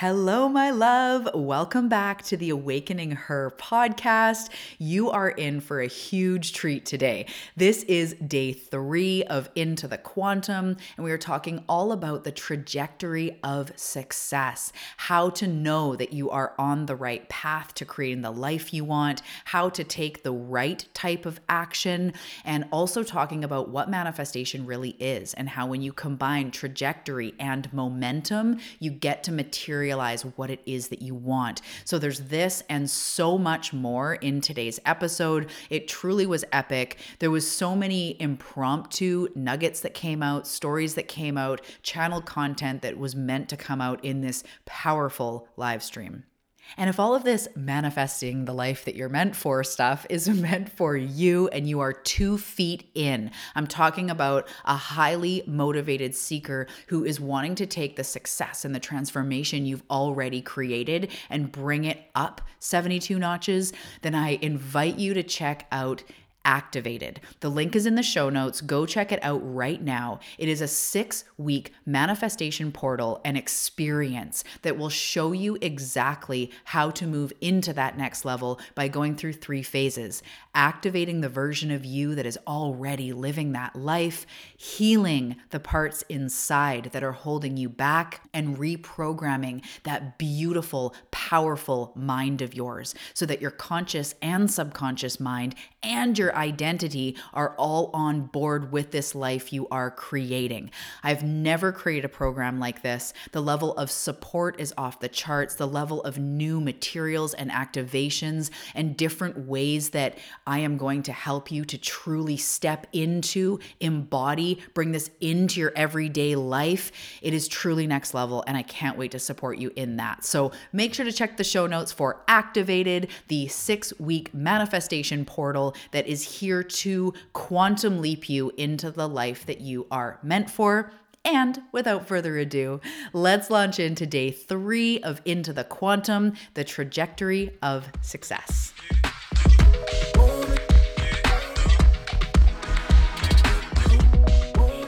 Hello, my love. Welcome back to the Awakening Her podcast. You are in for a huge treat today. This is day three of Into the Quantum, and we are talking all about the trajectory of success, how to know that you are on the right path to creating the life you want, how to take the right type of action, and also talking about what manifestation really is and how when you combine trajectory and momentum, you get to materialize what it is that you want. So there's this and so much more in today's episode. It truly was epic. There was so many impromptu nuggets that came out, stories that came out, channel content that was meant to come out in this powerful live stream. And if all of this manifesting the life that you're meant for stuff is meant for you and you are two feet in, I'm talking about a highly motivated seeker who is wanting to take the success and the transformation you've already created and bring it up 72 notches, then I invite you to check out activated. The link is in the show notes. Go check it out right now. It is a six week manifestation portal and experience that will show you exactly how to move into that next level by going through three phases activating the version of you that is already living that life, healing the parts inside that are holding you back, and reprogramming that beautiful, powerful mind of yours so that your conscious and subconscious mind and your identity are all on board with this life you are creating. I've never created a program like this. The level of support is off the charts, the level of new materials and activations and different ways that I am going to help you to truly step into, embody, bring this into your everyday life. It is truly next level, and I can't wait to support you in that. So make sure to check the show notes for Activated, the six week manifestation portal that is here to quantum leap you into the life that you are meant for. And without further ado, let's launch into day three of Into the Quantum, the trajectory of success.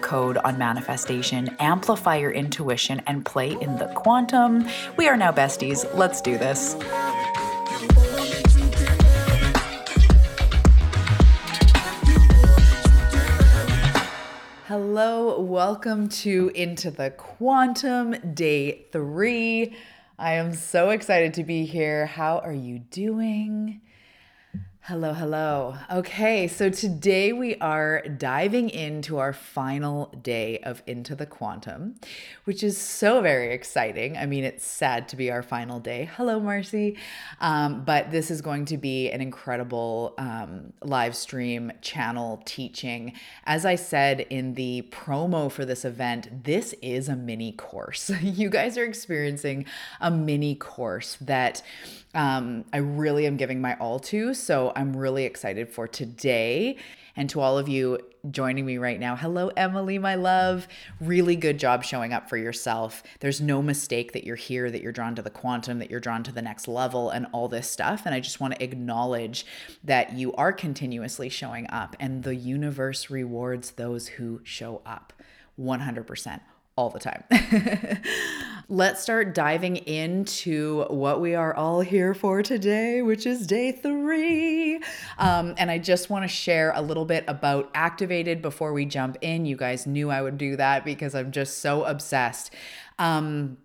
code on manifestation, amplify your intuition, and play in the quantum. We are now besties. Let's do this. Hello, welcome to Into the Quantum Day 3. I am so excited to be here. How are you doing? Hello, hello. Okay, so today we are diving into our final day of Into the Quantum, which is so very exciting. I mean, it's sad to be our final day. Hello, Marcy. Um, but this is going to be an incredible um, live stream channel teaching. As I said in the promo for this event, this is a mini course. you guys are experiencing a mini course that um, I really am giving my all to. So I'm really excited for today. And to all of you joining me right now, hello, Emily, my love. Really good job showing up for yourself. There's no mistake that you're here, that you're drawn to the quantum, that you're drawn to the next level, and all this stuff. And I just want to acknowledge that you are continuously showing up, and the universe rewards those who show up 100% all the time. Let's start diving into what we are all here for today, which is day three. Um, and I just want to share a little bit about Activated before we jump in. You guys knew I would do that because I'm just so obsessed. Um,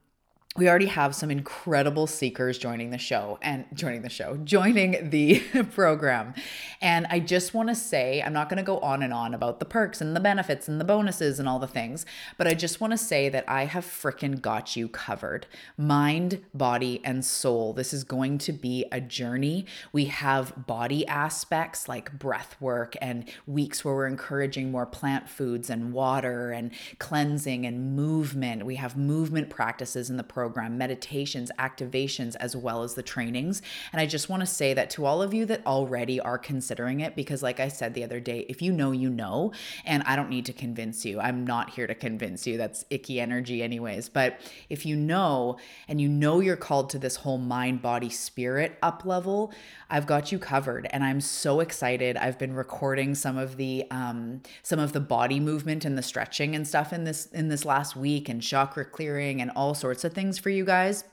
we already have some incredible seekers joining the show and joining the show, joining the program. And I just want to say, I'm not going to go on and on about the perks and the benefits and the bonuses and all the things, but I just want to say that I have freaking got you covered. Mind, body, and soul. This is going to be a journey. We have body aspects like breath work and weeks where we're encouraging more plant foods and water and cleansing and movement. We have movement practices in the program program, meditations, activations, as well as the trainings. And I just want to say that to all of you that already are considering it, because like I said the other day, if you know, you know, and I don't need to convince you. I'm not here to convince you. That's icky energy, anyways. But if you know and you know you're called to this whole mind, body, spirit up level, I've got you covered. And I'm so excited. I've been recording some of the um, some of the body movement and the stretching and stuff in this in this last week and chakra clearing and all sorts of things for you guys.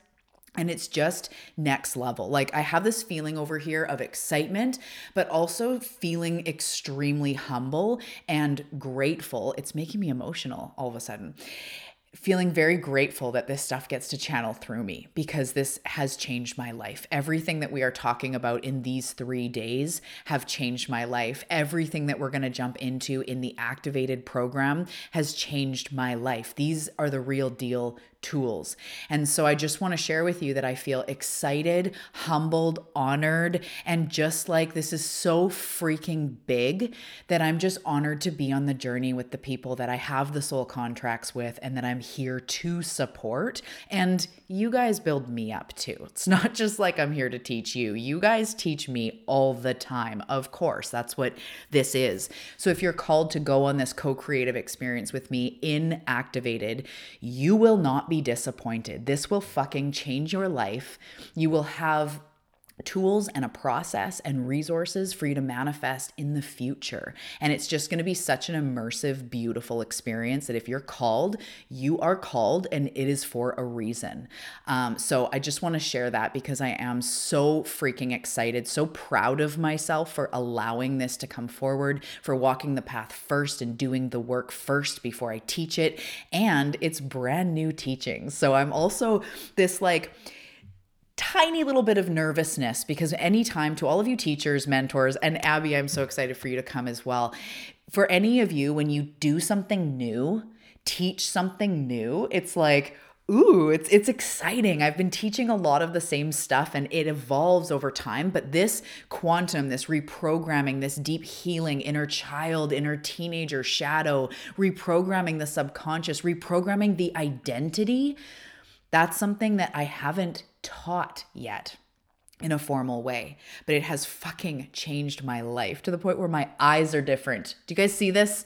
And it's just next level. Like, I have this feeling over here of excitement, but also feeling extremely humble and grateful. It's making me emotional all of a sudden feeling very grateful that this stuff gets to channel through me because this has changed my life. Everything that we are talking about in these 3 days have changed my life. Everything that we're going to jump into in the activated program has changed my life. These are the real deal tools. And so I just want to share with you that I feel excited, humbled, honored, and just like this is so freaking big that I'm just honored to be on the journey with the people that I have the soul contracts with and that I'm here to support. And you guys build me up too. It's not just like I'm here to teach you. You guys teach me all the time. Of course, that's what this is. So if you're called to go on this co creative experience with me in Activated, you will not be disappointed. This will fucking change your life. You will have tools and a process and resources for you to manifest in the future. And it's just going to be such an immersive, beautiful experience that if you're called, you are called and it is for a reason. Um, so I just want to share that because I am so freaking excited, so proud of myself for allowing this to come forward, for walking the path first and doing the work first before I teach it. And it's brand new teaching. So I'm also this like, tiny little bit of nervousness because anytime to all of you teachers, mentors, and Abby, I'm so excited for you to come as well. For any of you, when you do something new, teach something new, it's like, ooh, it's it's exciting. I've been teaching a lot of the same stuff and it evolves over time, but this quantum, this reprogramming, this deep healing, inner child, inner teenager shadow, reprogramming the subconscious, reprogramming the identity, that's something that I haven't taught yet in a formal way, but it has fucking changed my life to the point where my eyes are different. Do you guys see this?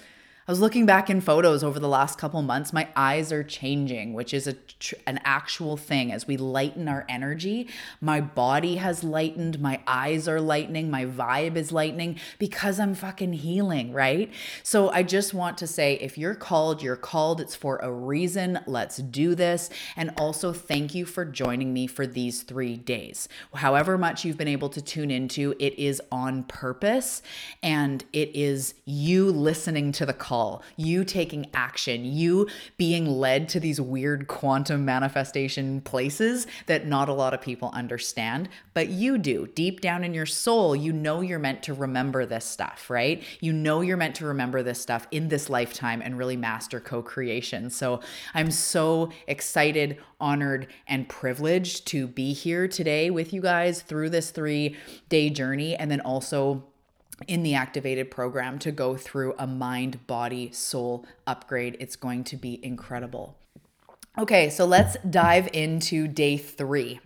I was looking back in photos over the last couple months. My eyes are changing, which is a tr- an actual thing. As we lighten our energy, my body has lightened, my eyes are lightening, my vibe is lightening because I'm fucking healing, right? So I just want to say if you're called, you're called. It's for a reason. Let's do this. And also thank you for joining me for these 3 days. However much you've been able to tune into, it is on purpose and it is you listening to the call call, you taking action, you being led to these weird quantum manifestation places that not a lot of people understand, but you do. Deep down in your soul, you know you're meant to remember this stuff, right? You know you're meant to remember this stuff in this lifetime and really master co creation. So I'm so excited, honored, and privileged to be here today with you guys through this three day journey and then also in the activated program to go through a mind, body, soul upgrade. It's going to be incredible. Okay, so let's dive into day three.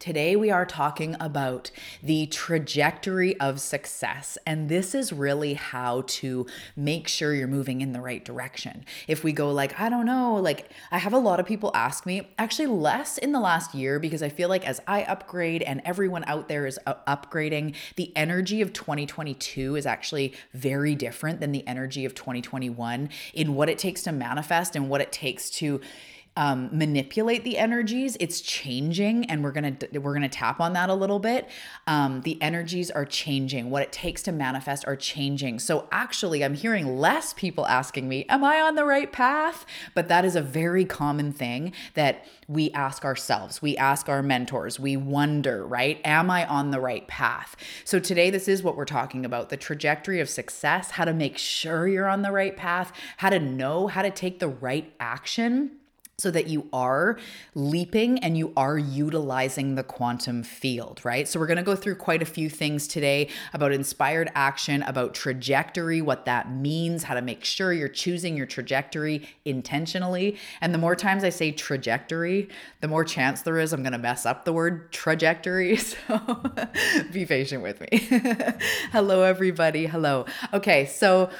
Today, we are talking about the trajectory of success. And this is really how to make sure you're moving in the right direction. If we go, like, I don't know, like, I have a lot of people ask me, actually, less in the last year, because I feel like as I upgrade and everyone out there is uh, upgrading, the energy of 2022 is actually very different than the energy of 2021 in what it takes to manifest and what it takes to um, manipulate the energies. It's changing and we're gonna we're gonna tap on that a little bit. Um, the energies are changing. What it takes to manifest are changing. So actually i'm hearing less people asking me am i on the right path? But that is a very common thing that we ask ourselves. We ask our mentors. We wonder right? Am i on the right path? So today this is what we're talking about the trajectory of success how to make sure you're on the right path how to know how to take the right action so that you are leaping and you are utilizing the quantum field, right? So, we're gonna go through quite a few things today about inspired action, about trajectory, what that means, how to make sure you're choosing your trajectory intentionally. And the more times I say trajectory, the more chance there is I'm gonna mess up the word trajectory. So, be patient with me. Hello, everybody. Hello. Okay, so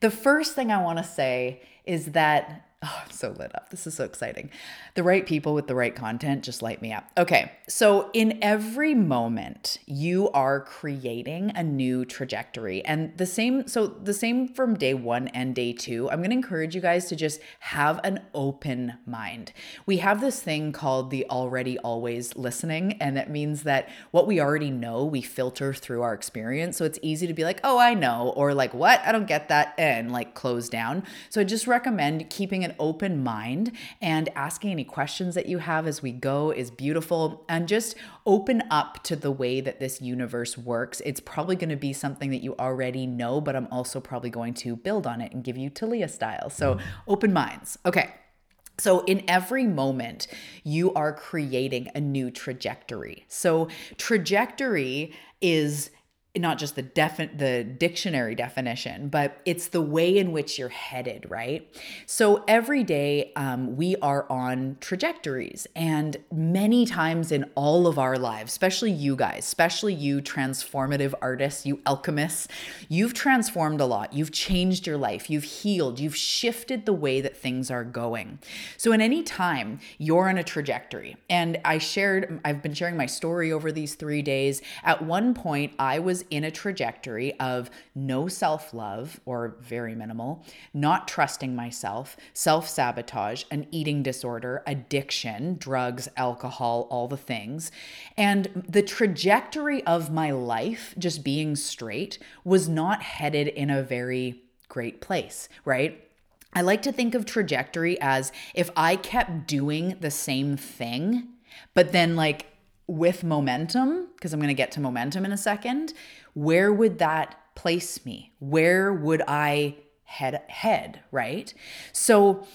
the first thing I wanna say is that Oh, I'm so lit up. This is so exciting. The right people with the right content just light me up. Okay, so in every moment, you are creating a new trajectory. And the same, so the same from day one and day two. I'm gonna encourage you guys to just have an open mind. We have this thing called the already always listening, and that means that what we already know, we filter through our experience. So it's easy to be like, oh, I know, or like, what? I don't get that, and like close down. So I just recommend keeping an an open mind and asking any questions that you have as we go is beautiful. And just open up to the way that this universe works. It's probably going to be something that you already know, but I'm also probably going to build on it and give you Talia style. So open minds. Okay. So, in every moment, you are creating a new trajectory. So, trajectory is not just the defi- the dictionary definition, but it's the way in which you're headed, right? So every day um, we are on trajectories, and many times in all of our lives, especially you guys, especially you transformative artists, you alchemists, you've transformed a lot. You've changed your life. You've healed. You've shifted the way that things are going. So in any time you're on a trajectory, and I shared, I've been sharing my story over these three days. At one point, I was in a trajectory of no self love or very minimal, not trusting myself, self sabotage, an eating disorder, addiction, drugs, alcohol, all the things. And the trajectory of my life, just being straight, was not headed in a very great place, right? I like to think of trajectory as if I kept doing the same thing, but then like with momentum, because I'm going to get to momentum in a second, where would that place me? Where would I head head, right? So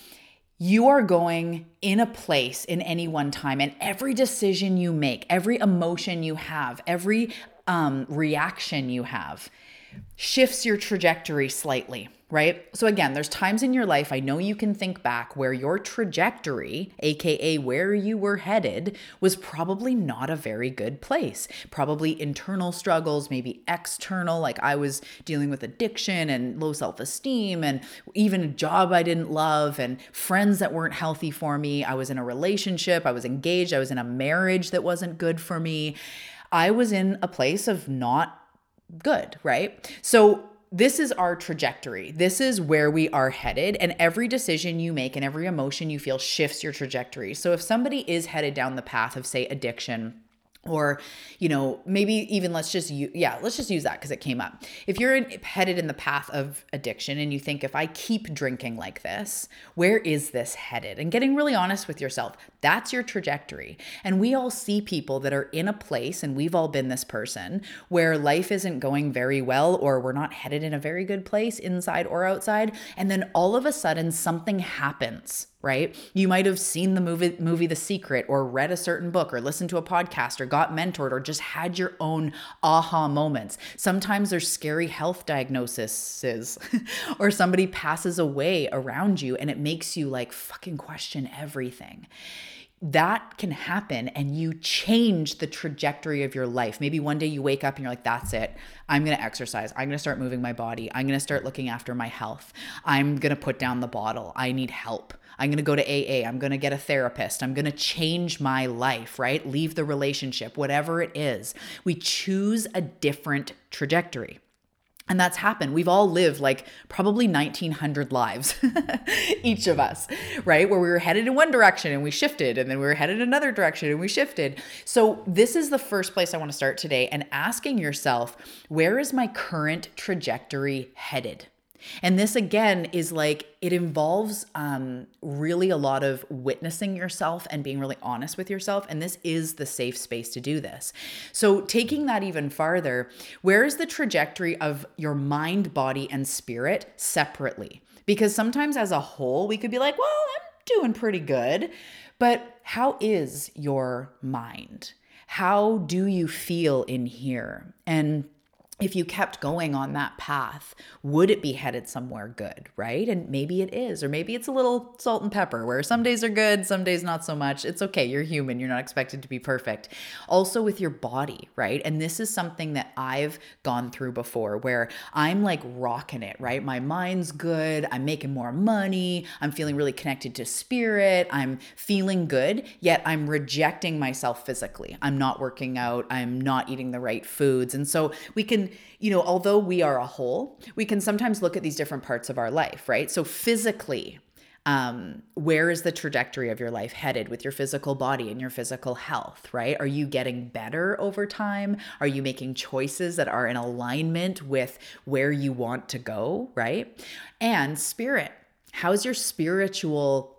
you are going in a place in any one time and every decision you make, every emotion you have, every um, reaction you have shifts your trajectory slightly right? So, again, there's times in your life I know you can think back where your trajectory, AKA where you were headed, was probably not a very good place. Probably internal struggles, maybe external, like I was dealing with addiction and low self esteem, and even a job I didn't love, and friends that weren't healthy for me. I was in a relationship, I was engaged, I was in a marriage that wasn't good for me. I was in a place of not good, right? So, this is our trajectory. This is where we are headed. And every decision you make and every emotion you feel shifts your trajectory. So if somebody is headed down the path of, say, addiction, or you know maybe even let's just use yeah let's just use that because it came up if you're in, headed in the path of addiction and you think if i keep drinking like this where is this headed and getting really honest with yourself that's your trajectory and we all see people that are in a place and we've all been this person where life isn't going very well or we're not headed in a very good place inside or outside and then all of a sudden something happens right? You might have seen the movie movie The Secret or read a certain book or listened to a podcast or got mentored or just had your own aha moments. Sometimes there's scary health diagnoses or somebody passes away around you and it makes you like fucking question everything that can happen and you change the trajectory of your life. Maybe one day you wake up and you're like, that's it. I'm going to exercise. I'm going to start moving my body. I'm going to start looking after my health. I'm going to put down the bottle. I need help. I'm going to go to AA. I'm going to get a therapist. I'm going to change my life, right? Leave the relationship, whatever it is. We choose a different trajectory. And that's happened. We've all lived like probably 1900 lives, each of us, right? Where we were headed in one direction and we shifted, and then we were headed another direction and we shifted. So, this is the first place I want to start today and asking yourself, where is my current trajectory headed? And this again is like it involves um, really a lot of witnessing yourself and being really honest with yourself. And this is the safe space to do this. So, taking that even farther, where is the trajectory of your mind, body, and spirit separately? Because sometimes as a whole, we could be like, well, I'm doing pretty good. But how is your mind? How do you feel in here? And if you kept going on that path, would it be headed somewhere good, right? And maybe it is, or maybe it's a little salt and pepper where some days are good, some days not so much. It's okay. You're human. You're not expected to be perfect. Also, with your body, right? And this is something that I've gone through before where I'm like rocking it, right? My mind's good. I'm making more money. I'm feeling really connected to spirit. I'm feeling good, yet I'm rejecting myself physically. I'm not working out. I'm not eating the right foods. And so we can you know, although we are a whole, we can sometimes look at these different parts of our life, right? So physically, um, where is the trajectory of your life headed with your physical body and your physical health, right? Are you getting better over time? Are you making choices that are in alignment with where you want to go, right? And spirit, how's your spiritual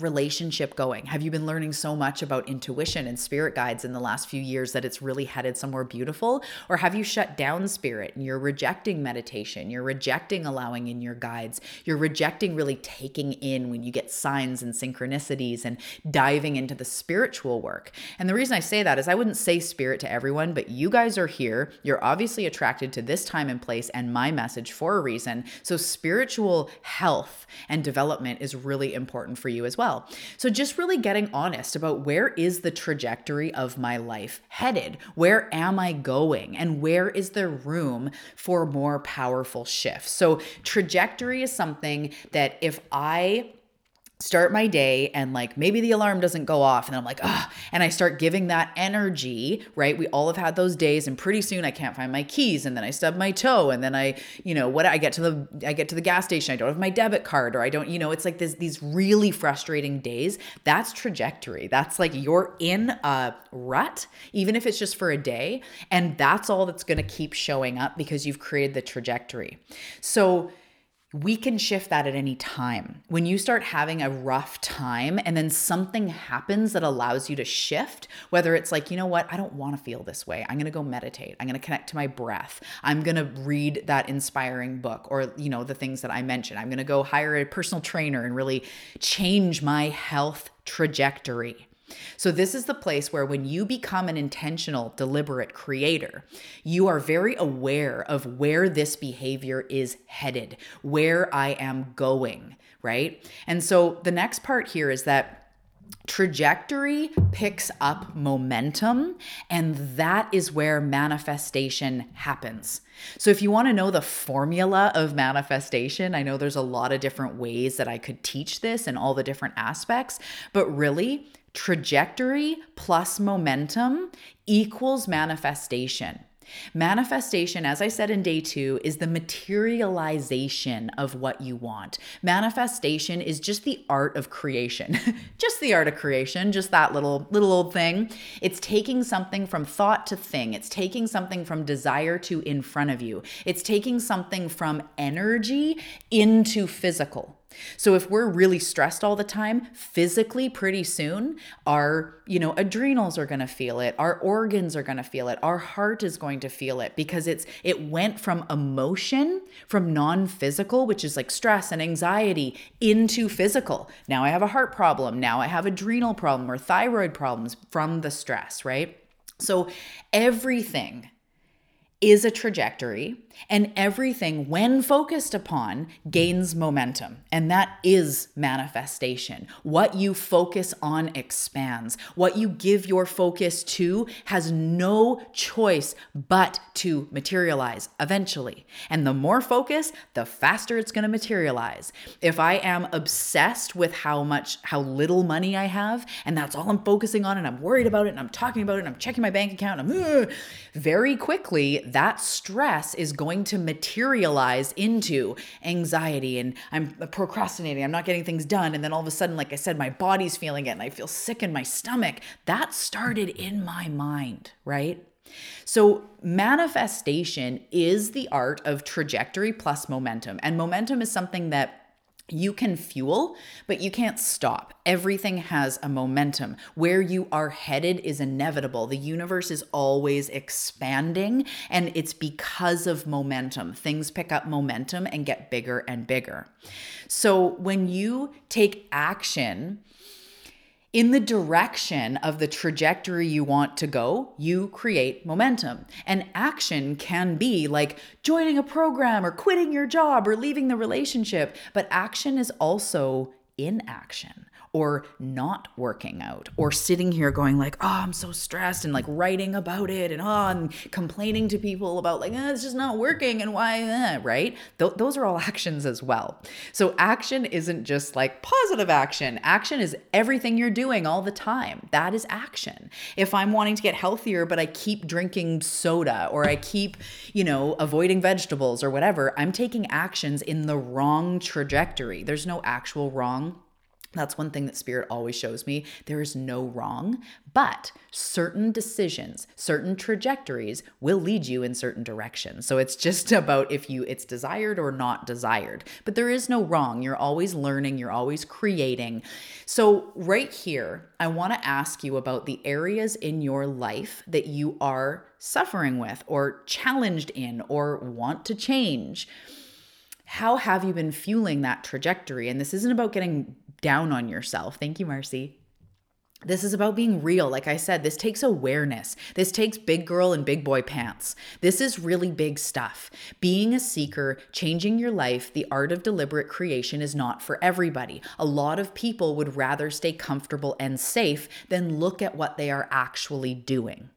relationship going? Have you been learning so much about intuition and spirit guides in the last few years that it's really headed somewhere beautiful? Or have you shut down spirit and you're rejecting meditation? You're rejecting allowing in your guides. You're rejecting really taking in when you get signs and synchronicities and diving into the spiritual work. And the reason I say that is I wouldn't say spirit to everyone, but you guys are here. You're obviously attracted to this time and place and my message for a reason. So spiritual health and development is really important for you as well well. So just really getting honest about where is the trajectory of my life headed? Where am I going? And where is there room for more powerful shifts? So trajectory is something that if I start my day and like maybe the alarm doesn't go off and I'm like, ah, and I start giving that energy, right? We all have had those days and pretty soon I can't find my keys and then I stub my toe and then I, you know, what I get to the I get to the gas station, I don't have my debit card or I don't, you know, it's like this these really frustrating days. That's trajectory. That's like you're in a rut, even if it's just for a day, and that's all that's going to keep showing up because you've created the trajectory. So we can shift that at any time. When you start having a rough time and then something happens that allows you to shift, whether it's like, you know what, I don't want to feel this way. I'm going to go meditate. I'm going to connect to my breath. I'm going to read that inspiring book or, you know, the things that I mentioned. I'm going to go hire a personal trainer and really change my health trajectory. So, this is the place where when you become an intentional, deliberate creator, you are very aware of where this behavior is headed, where I am going, right? And so, the next part here is that trajectory picks up momentum, and that is where manifestation happens. So, if you want to know the formula of manifestation, I know there's a lot of different ways that I could teach this and all the different aspects, but really, trajectory plus momentum equals manifestation. Manifestation, as I said in day two, is the materialization of what you want. Manifestation is just the art of creation. just the art of creation, just that little little old thing. It's taking something from thought to thing. It's taking something from desire to in front of you. It's taking something from energy into physical. So if we're really stressed all the time, physically pretty soon our, you know, adrenals are going to feel it, our organs are going to feel it, our heart is going to feel it because it's it went from emotion from non-physical, which is like stress and anxiety into physical. Now I have a heart problem, now I have adrenal problem or thyroid problems from the stress, right? So everything is a trajectory, and everything, when focused upon, gains momentum. And that is manifestation. What you focus on expands. What you give your focus to has no choice but to materialize eventually. And the more focus, the faster it's going to materialize. If I am obsessed with how much, how little money I have, and that's all I'm focusing on, and I'm worried about it, and I'm talking about it, and I'm checking my bank account, I'm uh, very quickly that stress is going to materialize into anxiety and I'm procrastinating, I'm not getting things done. And then all of a sudden, like I said, my body's feeling it and I feel sick in my stomach. That started in my mind, right? So, manifestation is the art of trajectory plus momentum. And momentum is something that you can fuel, but you can't stop. Everything has a momentum. Where you are headed is inevitable. The universe is always expanding, and it's because of momentum. Things pick up momentum and get bigger and bigger. So when you take action, in the direction of the trajectory you want to go, you create momentum. And action can be like joining a program or quitting your job or leaving the relationship, but action is also inaction or not working out or sitting here going like oh i'm so stressed and like writing about it and oh and complaining to people about like eh, it's just not working and why eh, right? Th- those are all actions as well. So action isn't just like positive action. Action is everything you're doing all the time. That is action. If i'm wanting to get healthier but i keep drinking soda or i keep you know avoiding vegetables or whatever i'm taking actions in the wrong trajectory. There's no actual wrong that's one thing that spirit always shows me. There is no wrong, but certain decisions, certain trajectories will lead you in certain directions. So it's just about if you it's desired or not desired. But there is no wrong. You're always learning, you're always creating. So right here, I want to ask you about the areas in your life that you are suffering with or challenged in or want to change how have you been fueling that trajectory? And this isn't about getting down on yourself. Thank you, Marcy. This is about being real. Like I said, this takes awareness. This takes big girl and big boy pants. This is really big stuff. Being a seeker, changing your life, the art of deliberate creation is not for everybody. A lot of people would rather stay comfortable and safe than look at what they are actually doing.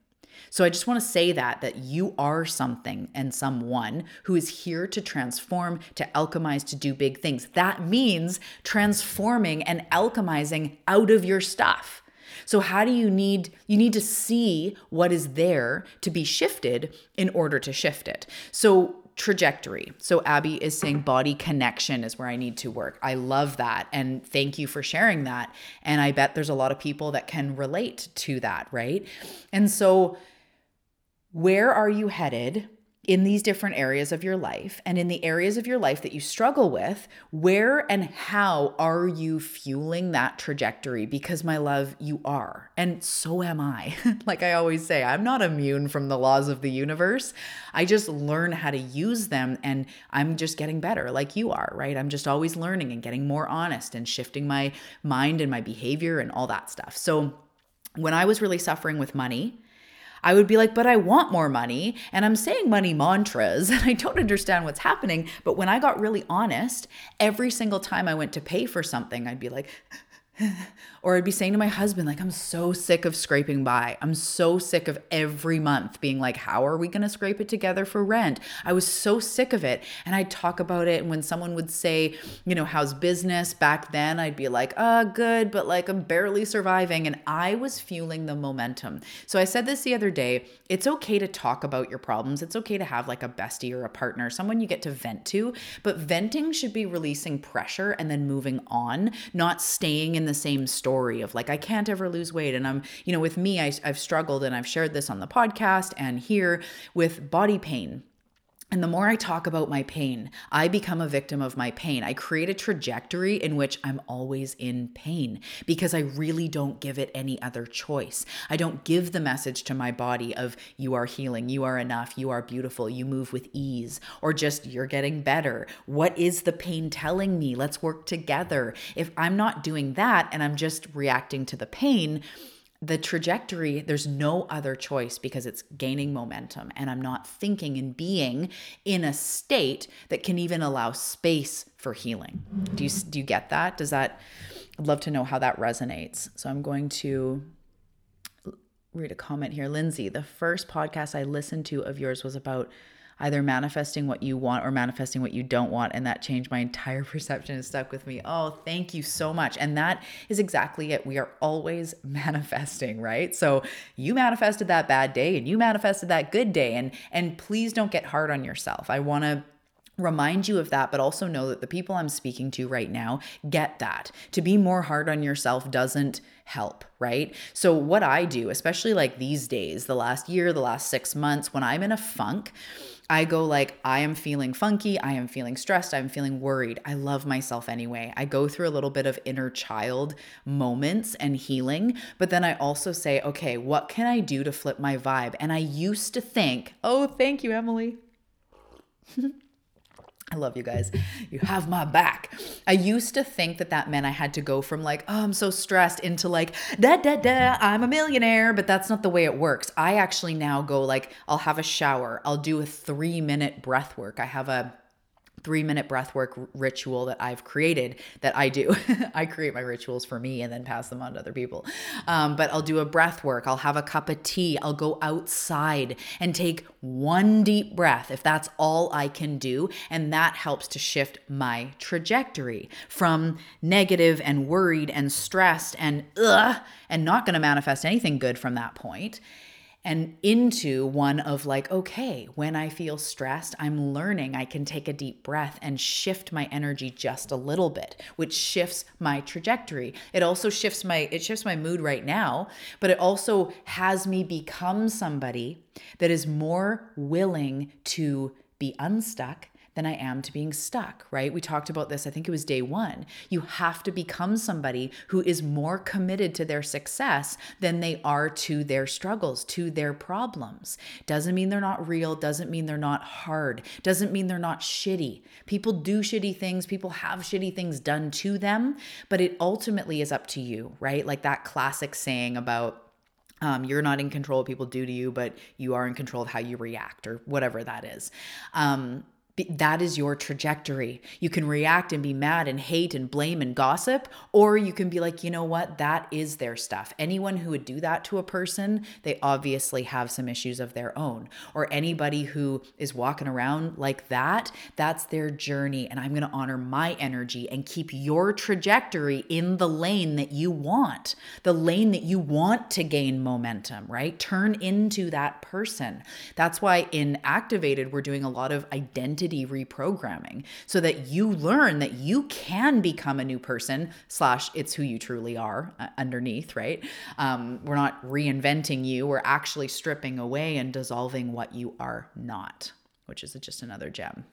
So I just want to say that that you are something and someone who is here to transform, to alchemize, to do big things. That means transforming and alchemizing out of your stuff. So how do you need you need to see what is there to be shifted in order to shift it. So trajectory. So Abby is saying body connection is where I need to work. I love that and thank you for sharing that. And I bet there's a lot of people that can relate to that, right? And so where are you headed in these different areas of your life and in the areas of your life that you struggle with, where and how are you fueling that trajectory? Because, my love, you are. And so am I. like I always say, I'm not immune from the laws of the universe. I just learn how to use them and I'm just getting better, like you are, right? I'm just always learning and getting more honest and shifting my mind and my behavior and all that stuff. So, when I was really suffering with money, I would be like, but I want more money. And I'm saying money mantras and I don't understand what's happening. But when I got really honest, every single time I went to pay for something, I'd be like, or I'd be saying to my husband, like, I'm so sick of scraping by. I'm so sick of every month being like, how are we going to scrape it together for rent? I was so sick of it. And I'd talk about it. And when someone would say, you know, how's business back then, I'd be like, uh, good, but like I'm barely surviving. And I was fueling the momentum. So I said this the other day it's okay to talk about your problems. It's okay to have like a bestie or a partner, someone you get to vent to. But venting should be releasing pressure and then moving on, not staying in the same story of like, I can't ever lose weight. And I'm, you know, with me, I, I've struggled and I've shared this on the podcast and here with body pain and the more I talk about my pain, I become a victim of my pain. I create a trajectory in which I'm always in pain because I really don't give it any other choice. I don't give the message to my body of you are healing, you are enough, you are beautiful, you move with ease, or just you're getting better. What is the pain telling me? Let's work together. If I'm not doing that and I'm just reacting to the pain, the trajectory, there's no other choice because it's gaining momentum. And I'm not thinking and being in a state that can even allow space for healing. Do you, do you get that? Does that, I'd love to know how that resonates. So I'm going to read a comment here. Lindsay, the first podcast I listened to of yours was about either manifesting what you want or manifesting what you don't want. And that changed my entire perception and stuck with me. Oh, thank you so much. And that is exactly it. We are always manifesting, right? So you manifested that bad day and you manifested that good day. And and please don't get hard on yourself. I want to remind you of that, but also know that the people I'm speaking to right now get that. To be more hard on yourself doesn't help, right? So, what I do, especially like these days, the last year, the last six months, when I'm in a funk, I go like, I am feeling funky. I am feeling stressed. I'm feeling worried. I love myself anyway. I go through a little bit of inner child moments and healing. But then I also say, okay, what can I do to flip my vibe? And I used to think, oh, thank you, Emily. I love you guys. You have my back. I used to think that that meant I had to go from like, oh, I'm so stressed into like, da da da, I'm a millionaire. But that's not the way it works. I actually now go like, I'll have a shower, I'll do a three minute breath work. I have a three minute breath work ritual that I've created that I do. I create my rituals for me and then pass them on to other people. Um, but I'll do a breath work. I'll have a cup of tea. I'll go outside and take one deep breath if that's all I can do. And that helps to shift my trajectory from negative and worried and stressed and ugh, and not going to manifest anything good from that point and into one of like, okay, when I feel stressed, I'm learning I can take a deep breath and shift my energy just a little bit, which shifts my trajectory. It also shifts my it shifts my mood right now, but it also has me become somebody that is more willing to be unstuck than I am to being stuck, right? We talked about this, I think it was day one. You have to become somebody who is more committed to their success than they are to their struggles, to their problems. Doesn't mean they're not real, doesn't mean they're not hard, doesn't mean they're not shitty. People do shitty things, people have shitty things done to them, but it ultimately is up to you, right? Like that classic saying about, um, you're not in control of people do to you, but you are in control of how you react or whatever that is. Um, that is your trajectory. You can react and be mad and hate and blame and gossip, or you can be like, you know what, that is their stuff. Anyone who would do that to a person, they obviously have some issues of their own. Or anybody who is walking around like that, that's their journey. And I'm going to honor my energy and keep your trajectory in the lane that you want, the lane that you want to gain momentum, right? Turn into that person. That's why in Activated, we're doing a lot of identity identity reprogramming so that you learn that you can become a new person slash it's who you truly are uh, underneath right? Um, we're not reinventing you. We're actually stripping away and dissolving what you are not which is just another gem.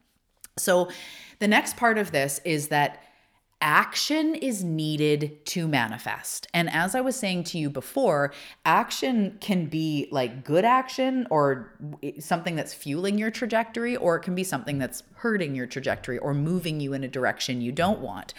So the next part of this is that action is needed to manifest. And as I was saying to you before, action can be like good action or something that's fueling your trajectory, or it can be something that's hurting your trajectory or moving you in a direction you don't want.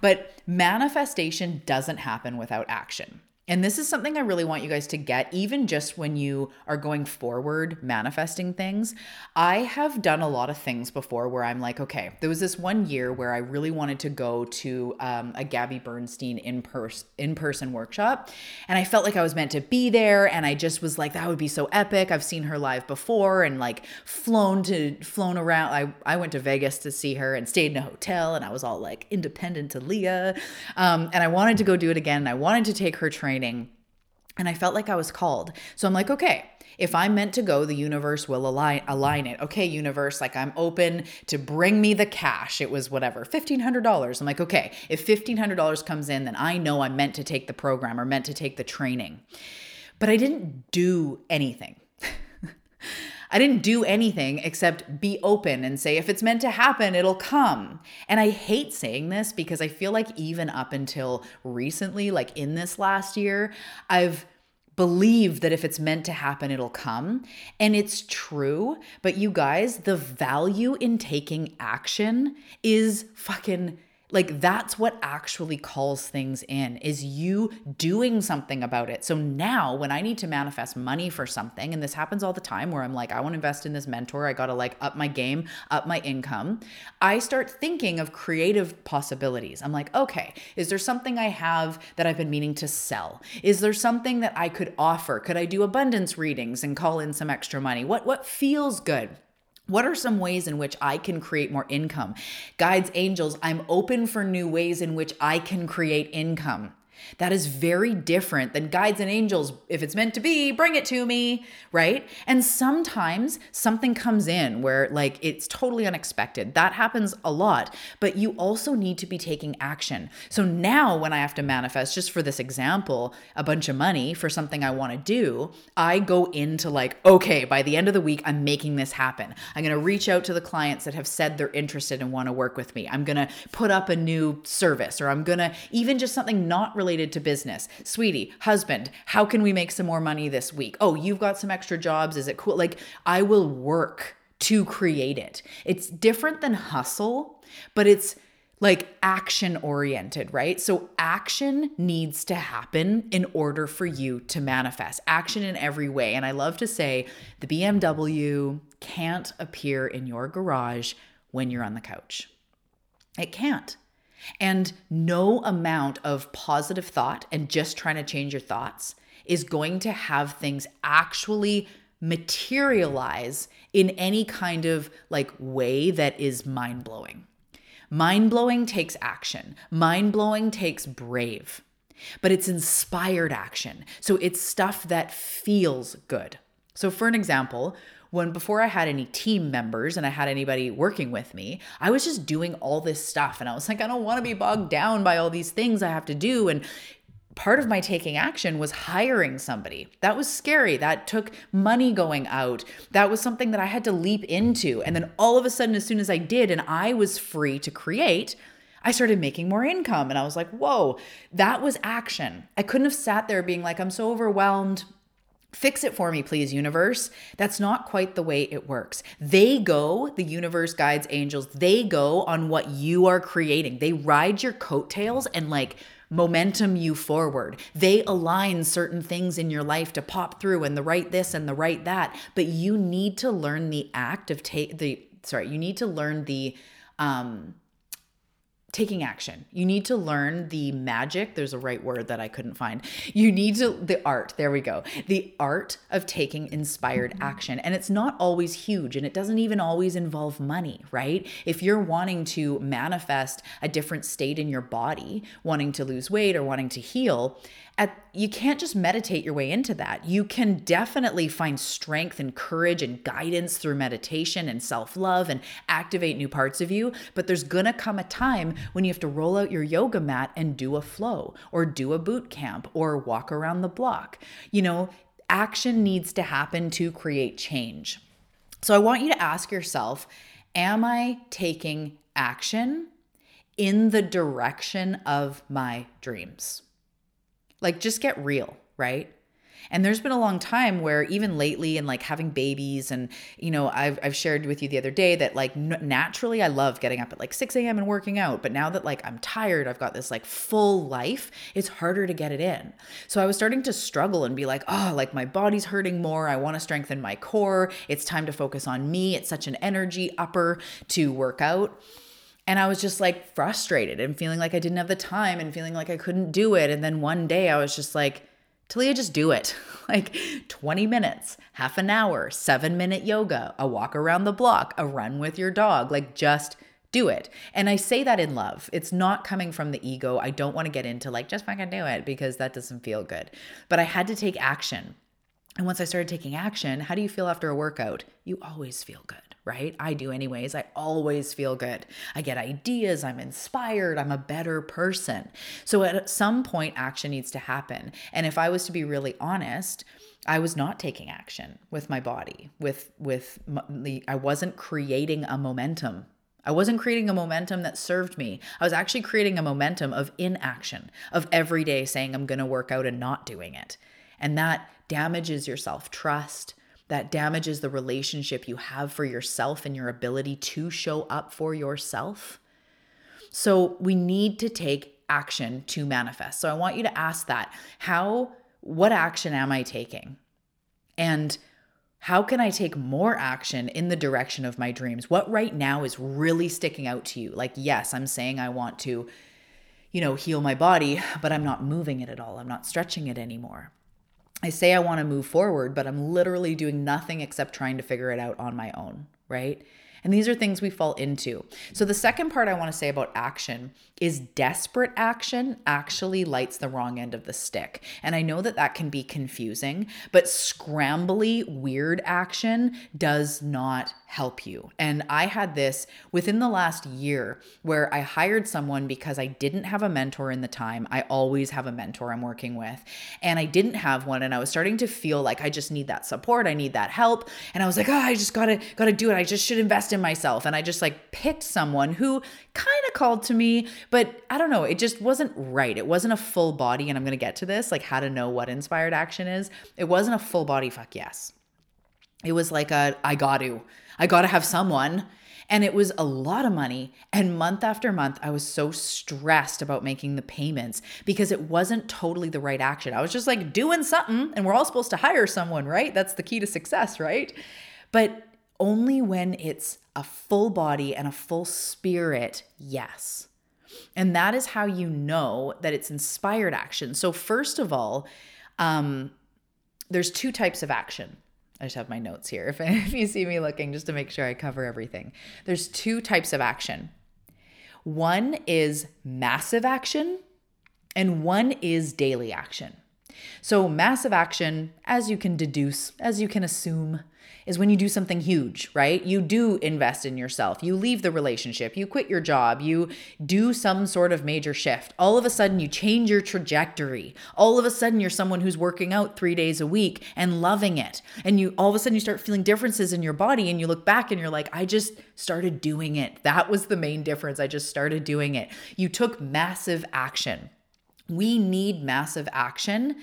But manifestation doesn't happen without action. And this is something I really want you guys to get, even just when you are going forward manifesting things. I have done a lot of things before where I'm like, okay, there was this one year where I really wanted to go to um, a Gabby Bernstein in person in person workshop, and I felt like I was meant to be there, and I just was like, that would be so epic. I've seen her live before, and like flown to flown around. I I went to Vegas to see her and stayed in a hotel, and I was all like independent Talia, um, and I wanted to go do it again. And I wanted to take her training and I felt like I was called. So I'm like, okay, if I'm meant to go, the universe will align align it. Okay, universe, like I'm open to bring me the cash. It was whatever, $1500. I'm like, okay, if $1500 comes in, then I know I'm meant to take the program or meant to take the training. But I didn't do anything. I didn't do anything except be open and say, if it's meant to happen, it'll come. And I hate saying this because I feel like even up until recently, like in this last year, I've believed that if it's meant to happen, it'll come. And it's true. But you guys, the value in taking action is fucking like that's what actually calls things in is you doing something about it. So now when I need to manifest money for something and this happens all the time where I'm like I want to invest in this mentor, I got to like up my game, up my income, I start thinking of creative possibilities. I'm like, "Okay, is there something I have that I've been meaning to sell? Is there something that I could offer? Could I do abundance readings and call in some extra money? What what feels good?" What are some ways in which I can create more income? Guides, angels, I'm open for new ways in which I can create income. That is very different than guides and angels. If it's meant to be, bring it to me, right? And sometimes something comes in where, like, it's totally unexpected. That happens a lot, but you also need to be taking action. So now, when I have to manifest, just for this example, a bunch of money for something I want to do, I go into like, okay, by the end of the week, I'm making this happen. I'm going to reach out to the clients that have said they're interested and want to work with me. I'm going to put up a new service, or I'm going to even just something not related to business. Sweetie, husband, how can we make some more money this week? Oh, you've got some extra jobs. Is it cool? Like, I will work to create it. It's different than hustle, but it's like action oriented, right? So action needs to happen in order for you to manifest action in every way. And I love to say the BMW can't appear in your garage when you're on the couch. It can't. And no amount of positive thought and just trying to change your thoughts is going to have things actually materialize in any kind of like way that is mind blowing. Mind blowing takes action, mind blowing takes brave, but it's inspired action. So it's stuff that feels good. So, for an example, when before I had any team members and I had anybody working with me, I was just doing all this stuff. And I was like, I don't want to be bogged down by all these things I have to do. And part of my taking action was hiring somebody. That was scary. That took money going out. That was something that I had to leap into. And then all of a sudden, as soon as I did, and I was free to create, I started making more income. And I was like, whoa, that was action. I couldn't have sat there being like, I'm so overwhelmed. Fix it for me, please, universe. That's not quite the way it works. They go, the universe guides angels, they go on what you are creating. They ride your coattails and like momentum you forward. They align certain things in your life to pop through and the right this and the right that. But you need to learn the act of take the sorry, you need to learn the um taking action. You need to learn the magic. There's a right word that I couldn't find. You need to, the art, there we go. The art of taking inspired action. And it's not always huge and it doesn't even always involve money, right? If you're wanting to manifest a different state in your body, wanting to lose weight or wanting to heal, at you can't just meditate your way into that. You can definitely find strength and courage and guidance through meditation and self-love and activate new parts of you, but there's to come a time when you have to roll out your yoga mat and do a flow or do a boot camp or walk around the block. You know, action needs to happen to create change. So I want you to ask yourself, am I taking action in the direction of my dreams? Like, just get real, right? And there's been a long time where even lately and like having babies and you know I've, I've shared with you the other day that like n- naturally I love getting up at like 6 a.m. and working out but now that like I'm tired I've got this like full life it's harder to get it in so I was starting to struggle and be like oh like my body's hurting more I want to strengthen my core it's time to focus on me it's such an energy upper to work out and I was just like frustrated and feeling like I didn't have the time and feeling like I couldn't do it. And then one day I was just like, Talia, just do it. like 20 minutes, half an hour, seven minute yoga, a walk around the block, a run with your dog. Like just do it. And I say that in love. It's not coming from the ego. I don't want to get into like, just fucking do it because that doesn't feel good. But I had to take action. And once I started taking action, how do you feel after a workout? You always feel good right? I do, anyways. I always feel good. I get ideas, I'm inspired, I'm a better person. So at some point, action needs to happen. And if I was to be really honest, I was not taking action with my body, with with the I wasn't creating a momentum. I wasn't creating a momentum that served me. I was actually creating a momentum of inaction, of every day saying I'm going to work out and not doing it. And that damages your self-trust, that damages the relationship you have for yourself and your ability to show up for yourself. So we need to take action to manifest. So I want you to ask that. How what action am I taking? And how can I take more action in the direction of my dreams? What right now is really sticking out to you? Like yes, I'm saying I want to you know, heal my body, but I'm not moving it at all. I'm not stretching it anymore. I say I want to move forward, but I'm literally doing nothing except trying to figure it out on my own, right? And these are things we fall into. So, the second part I want to say about action is desperate action actually lights the wrong end of the stick. And I know that that can be confusing, but scrambly, weird action does not help you. And I had this within the last year where I hired someone because I didn't have a mentor in the time. I always have a mentor I'm working with, and I didn't have one and I was starting to feel like I just need that support, I need that help, and I was like, "Oh, I just got to got to do it. I just should invest in myself." And I just like picked someone who kind of called to me, but I don't know, it just wasn't right. It wasn't a full body and I'm going to get to this, like how to know what inspired action is. It wasn't a full body fuck yes. It was like a I got to I got to have someone. And it was a lot of money. And month after month, I was so stressed about making the payments because it wasn't totally the right action. I was just like doing something, and we're all supposed to hire someone, right? That's the key to success, right? But only when it's a full body and a full spirit, yes. And that is how you know that it's inspired action. So, first of all, um, there's two types of action I just have my notes here if, if you see me looking just to make sure I cover everything. There's two types of action. One is massive action and one is daily action. So, massive action, as you can deduce, as you can assume, is when you do something huge, right? You do invest in yourself. You leave the relationship, you quit your job, you do some sort of major shift. All of a sudden, you change your trajectory. All of a sudden, you're someone who's working out three days a week and loving it. And you all of a sudden, you start feeling differences in your body and you look back and you're like, I just started doing it. That was the main difference. I just started doing it. You took massive action. We need massive action.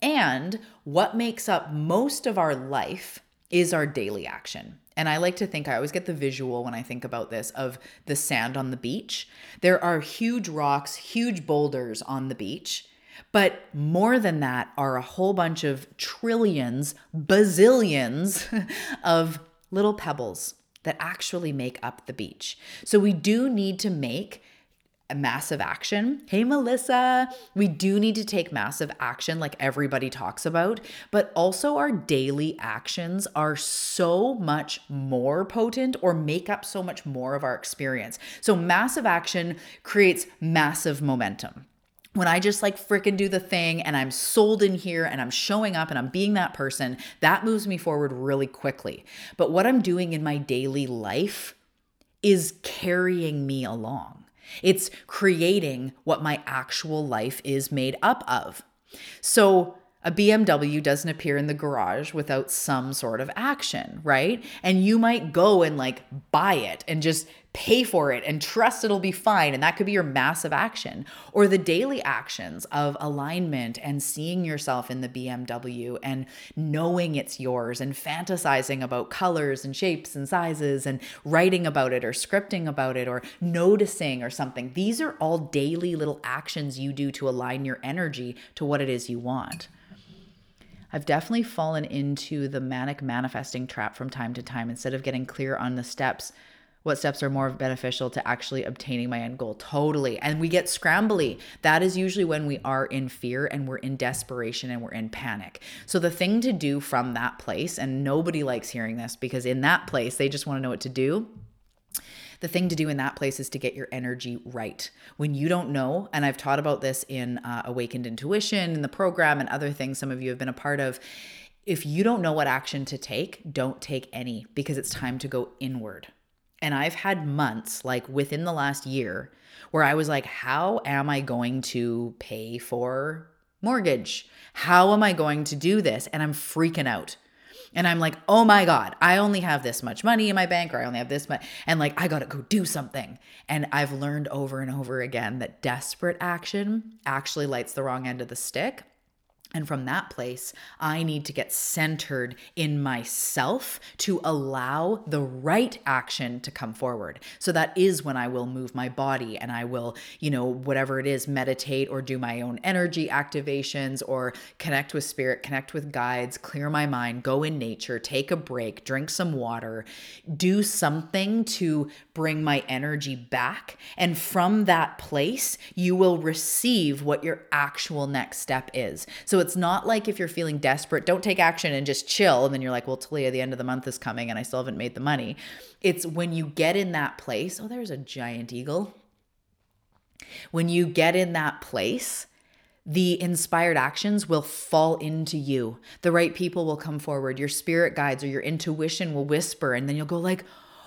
And what makes up most of our life is our daily action. And I like to think, I always get the visual when I think about this of the sand on the beach. There are huge rocks, huge boulders on the beach. But more than that are a whole bunch of trillions, bazillions of little pebbles that actually make up the beach. So we do need to make massive action. Hey, Melissa, we do need to take massive action, like everybody talks about, but also our daily actions are so much more potent or make up so much more of our experience. So, massive action creates massive momentum when I just like freaking do the thing and I'm sold in here and I'm showing up and I'm being that person, that moves me forward really quickly. But what I'm doing in my daily life is carrying me along. It's creating what my actual life is made up of. So, a BMW doesn't appear in the garage without some sort of action, right? And you might go and like buy it and just pay for it and trust it'll be fine. And that could be your massive action or the daily actions of alignment and seeing yourself in the BMW and knowing it's yours and fantasizing about colors and shapes and sizes and writing about it or scripting about it or noticing or something. These are all daily little actions you do to align your energy to what it is you want. I've definitely fallen into the manic manifesting trap from time to time. Instead of getting clear on the steps, what steps are more beneficial to actually obtaining my end goal. Totally. And we get scrambly. That is usually when we are in fear and we're in desperation and we're in panic. So the thing to do from that place, and nobody likes hearing this because in that place, they just want to know what to do the thing to do in that place is to get your energy right. When you don't know, and I've taught about this in uh, Awakened Intuition, in the program, and other things some of you have been a part of. If you don't know what action to take, don't take any because it's time to go inward. And I've had months, like within the last year, where I was like, how am I going to pay for mortgage? How am I going to do this? And I'm freaking out. And I'm like, oh my God, I only have this much money in my bank, or I only have this much. And like, I got to go do something. And I've learned over and over again that desperate action actually lights the wrong end of the stick. And from that place, I need to get centered in myself to allow the right action to come forward. So that is when I will move my body and I will, you know, whatever it is, meditate or do my own energy activations or connect with spirit, connect with guides, clear my mind, go in nature, take a break, drink some water, do something to bring my energy back. And from that place, you will receive what your actual next step is. So So it's not like if you're feeling desperate, don't take action and just chill. And then you're like, well, Talia, the end of the month is coming and I still haven't made the money. It's when you get in that place. Oh, there's a giant eagle. When you get in that place, the inspired actions will fall into you. The right people will come forward. Your spirit guides or your intuition will whisper, and then you'll go like,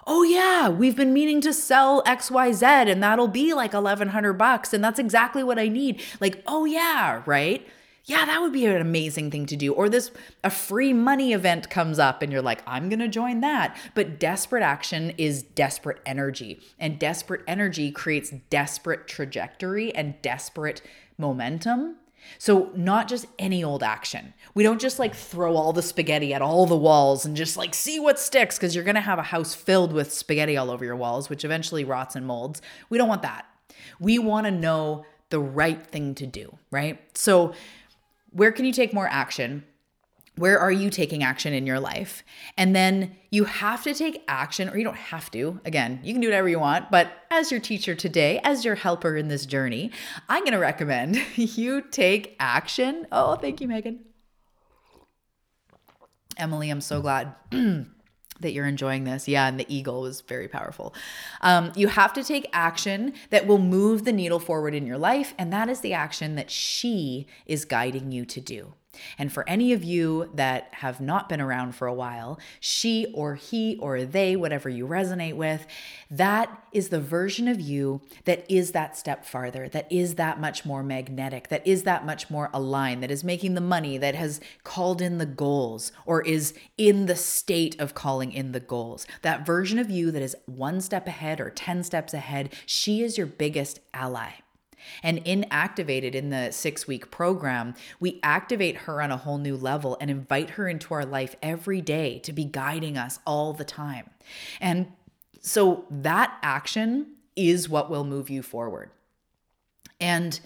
"Oh yeah, we've been meaning to sell XYZ and that'll be like 1100 bucks and that's exactly what I need." Like, "Oh yeah, right?" Yeah, that would be an amazing thing to do. Or this a free money event comes up and you're like, "I'm going to join that." But desperate action is desperate energy, and desperate energy creates desperate trajectory and desperate momentum. So, not just any old action. We don't just like throw all the spaghetti at all the walls and just like see what sticks because you're going to have a house filled with spaghetti all over your walls, which eventually rots and molds. We don't want that. We want to know the right thing to do, right? So, where can you take more action? Where are you taking action in your life? And then you have to take action, or you don't have to. Again, you can do whatever you want. But as your teacher today, as your helper in this journey, I'm to recommend you take action. Oh, thank you, Megan. Emily, I'm so glad. that you're enjoying this. Yeah, and the eagle was very powerful. Um, you have to take action that will move the needle forward in your life, and that is the action that she is guiding you to do. And for any of you that have not been around for a while, she or he or they, whatever you resonate with, that is the version of you that is that step farther, that is that much more magnetic, that is that much more aligned, that is making the money, that has called in the goals or is in the state of calling in the goals. That version of you that is one step ahead or 10 steps ahead, she is your biggest ally. And in Activated in the six week program, we activate her on a whole new level and invite her into our life every day to be guiding us all the time. And so that action is what will move you forward. And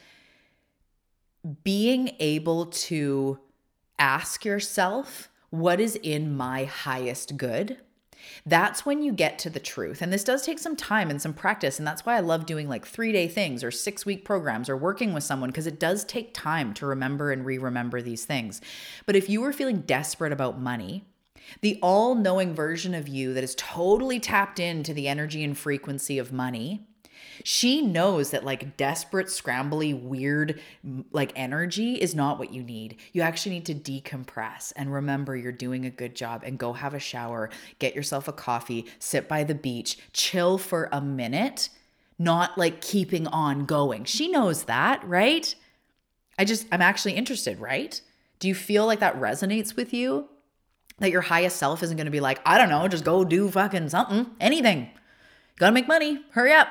being able to ask yourself, what is in my highest good? That's when you get to the truth. And this does take some time and some practice. And that's why I love doing like three day things or six week programs or working with someone because it does take time to remember and re remember these things. But if you were feeling desperate about money, the all knowing version of you that is totally tapped into the energy and frequency of money she knows that like desperate, scrambly, weird like energy is not what you need. You actually need to decompress and remember you're doing a good job and go have a shower, get yourself a coffee, sit by the beach, chill for a minute, not like keeping on going. She knows that, right? I just, I'm actually interested, right? Do you feel like that resonates with you? That your highest self isn't going to be like, I don't know, just go do fucking something, anything. Gotta make money, hurry up.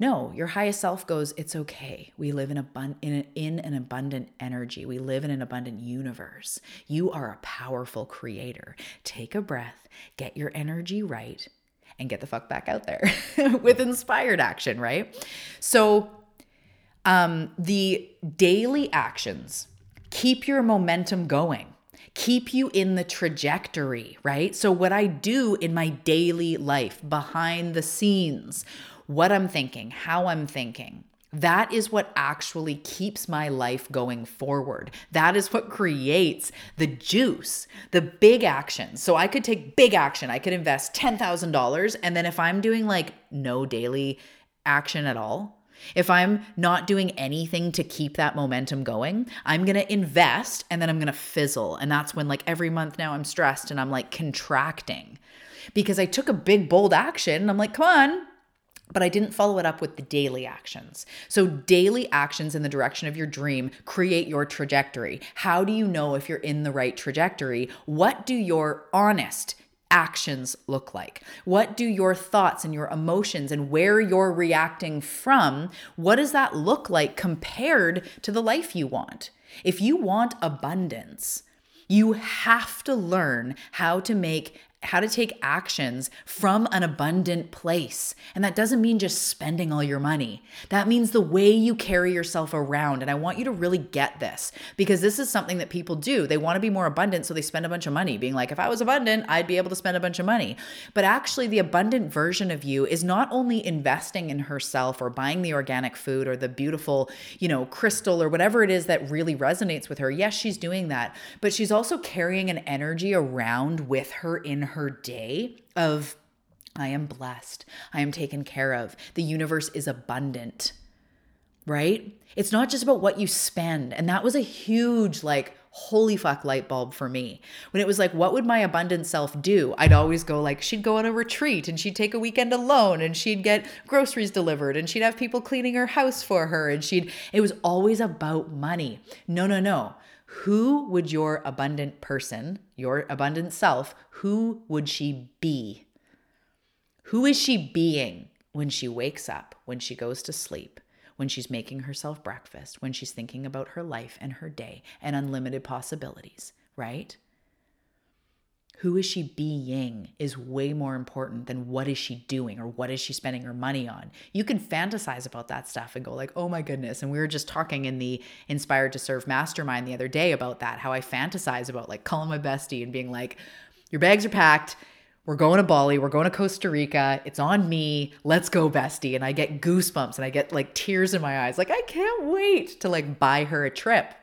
No, your highest self goes, it's okay. We live in, abund- in, a, in an abundant energy. We live in an abundant universe. You are a powerful creator. Take a breath, get your energy right, and get the fuck back out there with inspired action, right? So, um, the daily actions keep your momentum going keep you in the trajectory, right? So, what I do in my daily life behind the scenes, what I'm thinking, how I'm thinking. That is what actually keeps my life going forward. That is what creates the juice, the big action. So I could take big action. I could invest $10,000. And then if I'm doing like no daily action at all, if I'm not doing anything to keep that momentum going, I'm going to invest and then I'm going to fizzle. And that's when, like, every month now I'm stressed and I'm like contracting because I took a big, bold action. And I'm like, come on, but I didn't follow it up with the daily actions. So, daily actions in the direction of your dream create your trajectory. How do you know if you're in the right trajectory? What do your honest actions look like? What do your thoughts and your emotions and where you're reacting from, what does that look like compared to the life you want? If you want abundance, you have to learn how to make how to take actions from an abundant place. And that doesn't mean just spending all your money. That means the way you carry yourself around. And I want you to really get this because this is something that people do. They want to be more abundant, so they spend a bunch of money, being like, if I was abundant, I'd be able to spend a bunch of money. But actually, the abundant version of you is not only investing in herself or buying the organic food or the beautiful, you know, crystal or whatever it is that really resonates with her. Yes, she's doing that, but she's also carrying an energy around with her in her day of I am blessed. I am taken care of. The universe is abundant. Right? It's not just about what you spend. And that was a huge, like, holy fuck light bulb for me. When it was like, what would my abundant self do? I'd always go, like, she'd go on a retreat and she'd take a weekend alone and she'd get groceries delivered and she'd have people cleaning her house for her. And she'd, it was always about money. No, no, no who would your abundant person, your abundant self, who would she be? Who is she being when she wakes up, when she goes to sleep, when she's making herself breakfast, when she's thinking about her life and her day and unlimited possibilities, right? Who is she being is way more important than what is she doing or what is she spending her money on. You can fantasize about that stuff and go like, "Oh my goodness." And we were just talking in the Inspired to Serve mastermind the other day about that, how I fantasize about like calling my bestie and being like, "Your bags are packed. We're going to Bali, we're going to Costa Rica. It's on me. Let's go, bestie." And I get goosebumps and I get like tears in my eyes. Like, I can't wait to like buy her a trip.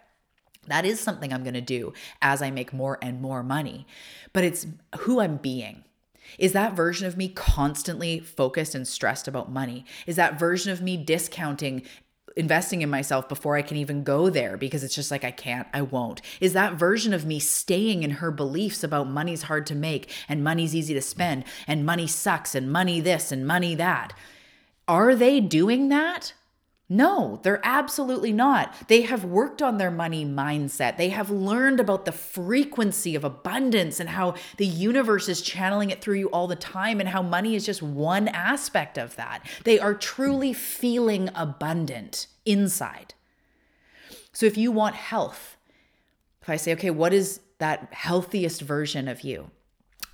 That is something I'm going to do as I make more and more money. But it's who I'm being. Is that version of me constantly focused and stressed about money? Is that version of me discounting investing in myself before I can even go there because it's just like I can't, I won't. Is that version of me staying in her beliefs about money's hard to make and money's easy to spend and money sucks and money this and money that? Are they doing that? No, they're absolutely not. They have worked on their money mindset. They have learned about the frequency of abundance and how the universe is channeling it through you all the time and how money is just one aspect of that. They are truly feeling abundant inside. So if you want health, if I say, okay, what is that healthiest version of you?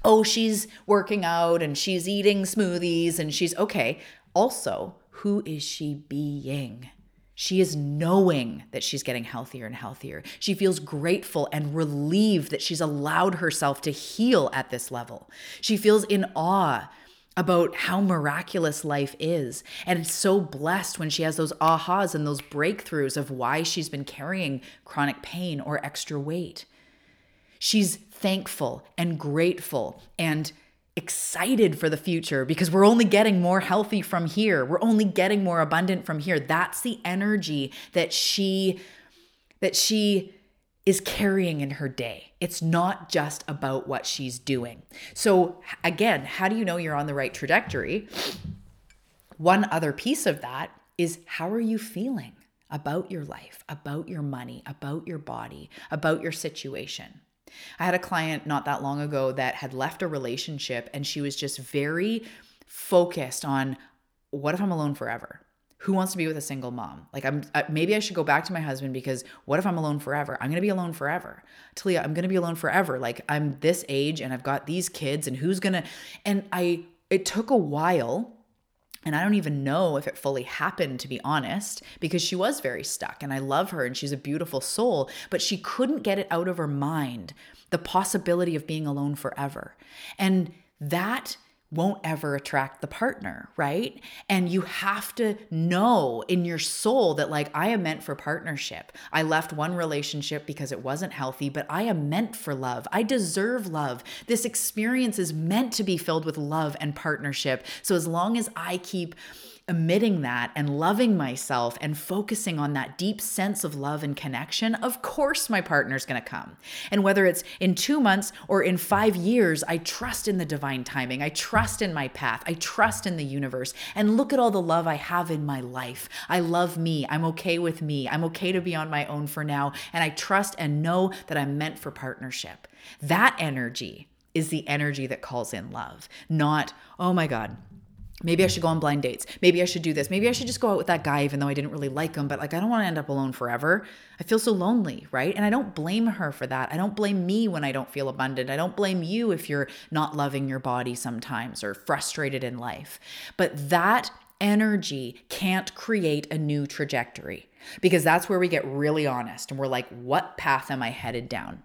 Oh, she's working out and she's eating smoothies and she's okay. Also, who is she being? She is knowing that she's getting healthier and healthier. She feels grateful and relieved that she's allowed herself to heal at this level. She feels in awe about how miraculous life is. And so blessed when she has those ahas and those breakthroughs of why she's been carrying chronic pain or extra weight. She's thankful and grateful and excited for the future because we're only getting more healthy from here. We're only getting more abundant from here. That's the energy that she that she is carrying in her day. It's not just about what she's doing. So again, how do you know you're on the right trajectory? One other piece of that is how are you feeling about your life, about your money, about your body, about your situation? I had a client not that long ago that had left a relationship and she was just very focused on what if I'm alone forever? Who wants to be with a single mom? Like I'm maybe I should go back to my husband because what if I'm alone forever? I'm going to be alone forever. Talia, I'm going to be alone forever. Like I'm this age and I've got these kids and who's going to and I it took a while and I don't even know if it fully happened, to be honest, because she was very stuck. And I love her and she's a beautiful soul, but she couldn't get it out of her mind the possibility of being alone forever. And that won't ever attract the partner, right? And you have to know in your soul that, like, I am meant for partnership. I left one relationship because it wasn't healthy, but I am meant for love. I deserve love. This experience is meant to be filled with love and partnership. So, as long as I keep emitting that and loving myself and focusing on that deep sense of love and connection, of course my partner's gonna come. And whether it's in two months or in five years, I trust in the divine timing. I trust in my path. I trust in the universe. And look at all the love I have in my life. I love me. I'm okay with me. I'm okay to be on my own for now. And I trust and know that I'm meant for partnership. That energy is the energy that calls in love, not, oh my God, Maybe I should go on blind dates. Maybe I should do this. Maybe I should just go out with that guy, even though I didn't really like him. But like, I don't want to end up alone forever. I feel so lonely, right? And I don't blame her for that. I don't blame me when I don't feel abundant. I don't blame you if you're not loving your body sometimes or frustrated in life. But that energy can't create a new trajectory because that's where we get really honest and we're like, what path am I headed down?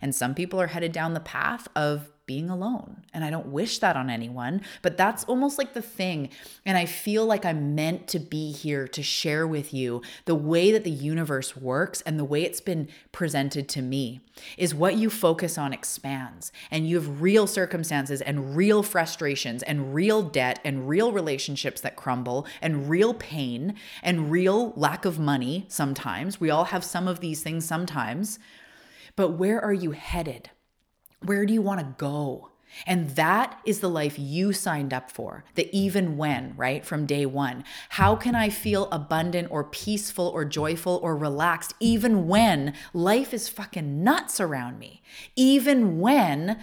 And some people are headed down the path of being alone. And I don't wish that on anyone, but that's almost like the thing. And I feel like I'm meant to be here to share with you the way that the universe works and the way it's been presented to me is what you focus on expands. And you have real circumstances and real frustrations and real debt and real relationships that crumble and real pain and real lack of money sometimes. We all have some of these things sometimes. But where are you headed? Where do you want to go? And that is the life you signed up for, the even when, right? From day one. How can I feel abundant or peaceful or joyful or relaxed even when life is fucking nuts around me? Even when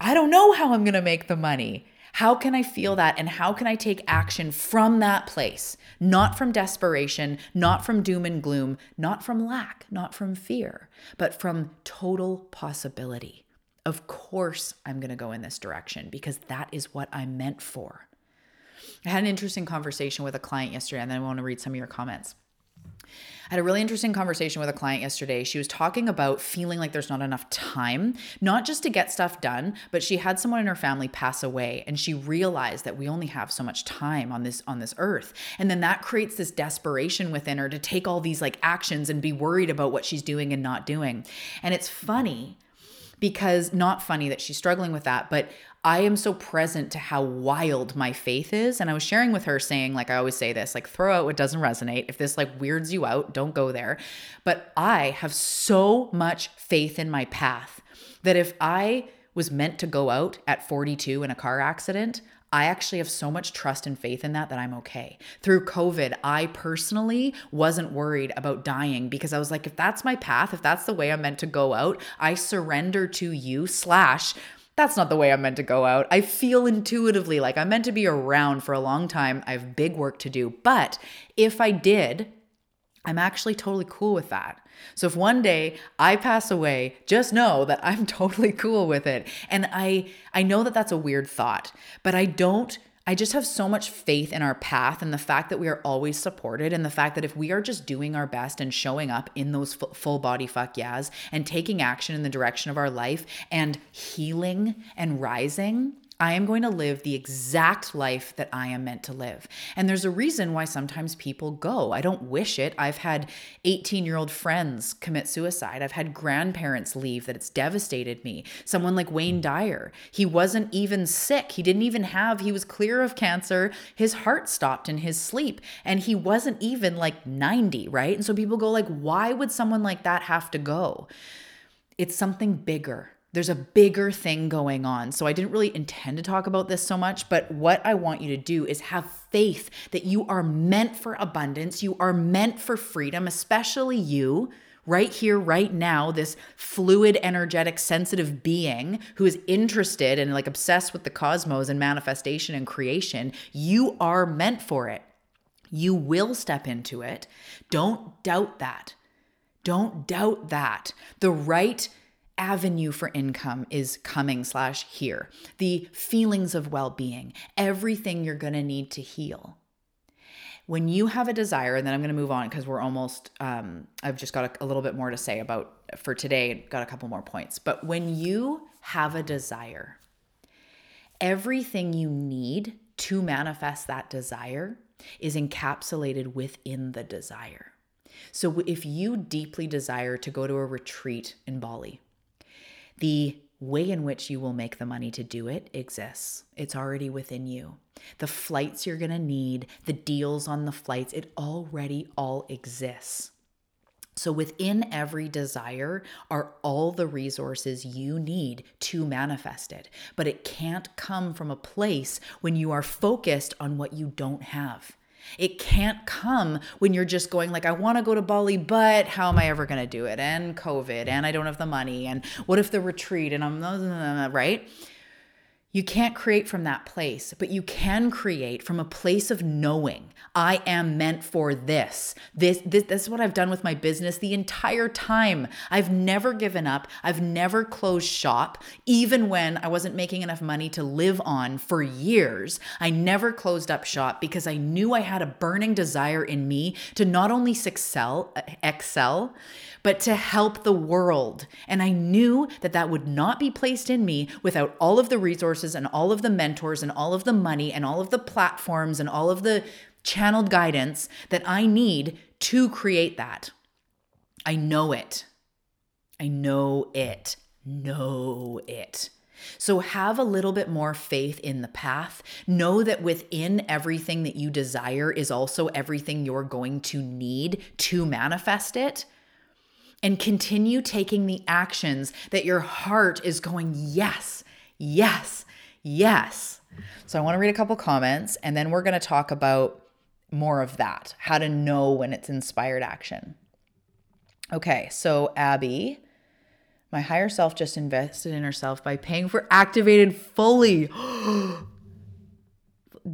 I don't know how I'm gonna make the money. How can I feel that? And how can I take action from that place? Not from desperation, not from doom and gloom, not from lack, not from fear, but from total possibility. Of course, I'm going to go in this direction because that is what I'm meant for. I had an interesting conversation with a client yesterday, and then I want to read some of your comments. I had a really interesting conversation with a client yesterday. She was talking about feeling like there's not enough time, not just to get stuff done, but she had someone in her family pass away and she realized that we only have so much time on this on this earth. And then that creates this desperation within her to take all these like actions and be worried about what she's doing and not doing. And it's funny because not funny that she's struggling with that, but I am so present to how wild my faith is. And I was sharing with her saying, like I always say this, like throw out what doesn't resonate. If this like weirds you out, don't go there. But I have so much faith in my path that if I was meant to go out at 42 in a car accident, I actually have so much trust and faith in that that I'm okay. Through COVID, I personally wasn't worried about dying because I was like, if that's my path, if that's the way I'm meant to go out, I surrender to you, slash, that's not the way I'm meant to go out. I feel intuitively like I'm meant to be around for a long time. I have big work to do. But if I did, I'm actually totally cool with that. So if one day I pass away, just know that I'm totally cool with it. And I I know that that's a weird thought, but I don't I just have so much faith in our path and the fact that we are always supported and the fact that if we are just doing our best and showing up in those full body fuck yeahs and taking action in the direction of our life and healing and rising, I am going to live the exact life that I am meant to live. And there's a reason why sometimes people go. I don't wish it. I've had 18 year old friends commit suicide. I've had grandparents leave that it's devastated me. Someone like Wayne hmm. Dyer, he wasn't even sick. He didn't even have, he was clear of cancer. His heart stopped in his sleep and he wasn't even like 90, right? And so people go like, why would someone like that have to go? It's something bigger there's a bigger thing going on. So I didn't really intend to talk about this so much, but what I want you to do is have faith that you are meant for abundance, you are meant for freedom, especially you right here, right now, this fluid, energetic, sensitive being who is interested and like obsessed with the cosmos and manifestation and creation, you are meant for it. You will step into it. Don't doubt that. Don't doubt that. The right avenue for income is coming slash here. The feelings of well-being everything you're going to need to heal. When you have a desire and then i'm going to move on because we're almost um, i've just got a, a little bit more to say about for today got a couple more points. But when you have a desire everything you need to manifest that desire is encapsulated within the desire. So if you deeply desire to go to a retreat in Bali, the way in which you will make the money to do it exists. It's already within you. The flights you're going to need, the deals on the flights, it already all exists. So, within every desire are all the resources you need to manifest it. But it can't come from a place when you are focused on what you don't have. It can't come when you're just going like I want to go to Bali but how am I ever going to do it and covid and I don't have the money and what if the retreat and I'm right? You can't create from that place, but you can create from a place of knowing I am meant for this. This, this. This is what I've done with my business the entire time. I've never given up. I've never closed shop, even when I wasn't making enough money to live on for years. I never closed up shop because I knew I had a burning desire in me to not only excel, excel, but to help the world. And I knew that that would not be placed in me without all of the resources and all of the mentors and all of the money and all of the platforms and all of the channeled guidance that I need to create that. I know it. I know it. Know it. So have a little bit more faith in the path. Know that within everything that you desire is also everything you're going to need to manifest it and continue taking the actions that your heart is going, yes, yes, yes. So I want to read a couple comments and then we're going to talk about more of that, how to know when it's inspired action. Okay, so Abby, my higher self just invested in herself by paying for activated fully.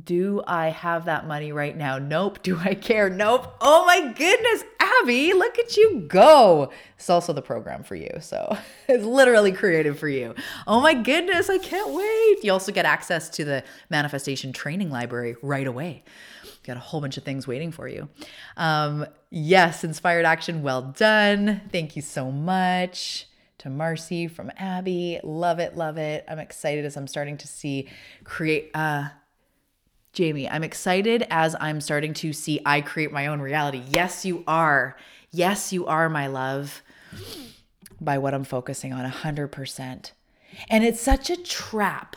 Do I have that money right now? Nope. Do I care? Nope. Oh my goodness, Abby, look at you go. It's also the program for you. So it's literally created for you. Oh my goodness, I can't wait. You also get access to the manifestation training library right away. Got a whole bunch of things waiting for you. Um, yes, inspired action. Well done. Thank you so much to Marcy from Abby. Love it, love it. I'm excited as I'm starting to see create uh Jamie, I'm excited as I'm starting to see I create my own reality. Yes, you are. Yes, you are, my love, by what I'm focusing on 100%. And it's such a trap.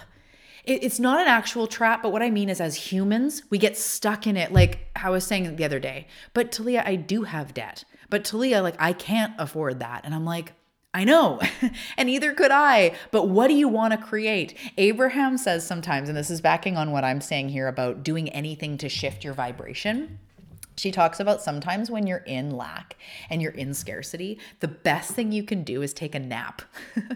It's not an actual trap, but what I mean is, as humans, we get stuck in it. Like I was saying the other day, but Talia, I do have debt. But Talia, like, I can't afford that. And I'm like, I know, and neither could I. But what do you want to create? Abraham says sometimes, and this is backing on what I'm saying here about doing anything to shift your vibration. She talks about sometimes when you're in lack and you're in scarcity, the best thing you can do is take a nap.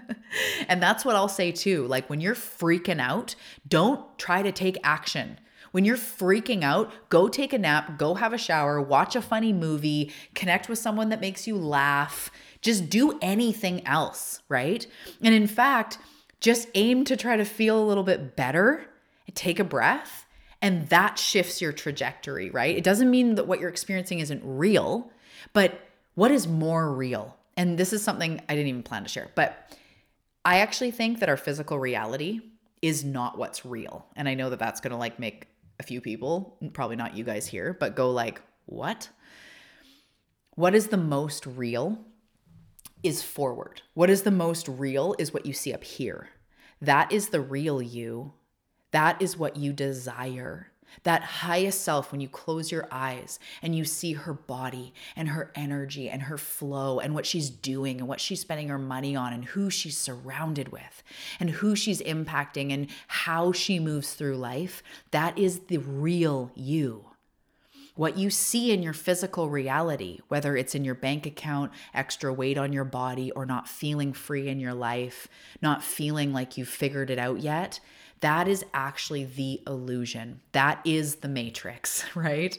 and that's what I'll say too. Like when you're freaking out, don't try to take action. When you're freaking out, go take a nap, go have a shower, watch a funny movie, connect with someone that makes you laugh just do anything else, right? And in fact, just aim to try to feel a little bit better, take a breath, and that shifts your trajectory, right? It doesn't mean that what you're experiencing isn't real, but what is more real? And this is something I didn't even plan to share, but I actually think that our physical reality is not what's real. And I know that that's going to like make a few people, probably not you guys here, but go like, "What? What is the most real is forward. What is the most real is what you see up here. That is the real you. That is what you desire. That highest self, when you close your eyes and you see her body and her energy and her flow and what she's doing and what she's spending her money on and who she's surrounded with and who she's impacting and how she moves through life, that is the real you what you see in your physical reality, whether it's in your bank account, extra weight on your body, or not feeling free in your life, not feeling like you've figured it out yet, that is actually the illusion. That is the matrix, right?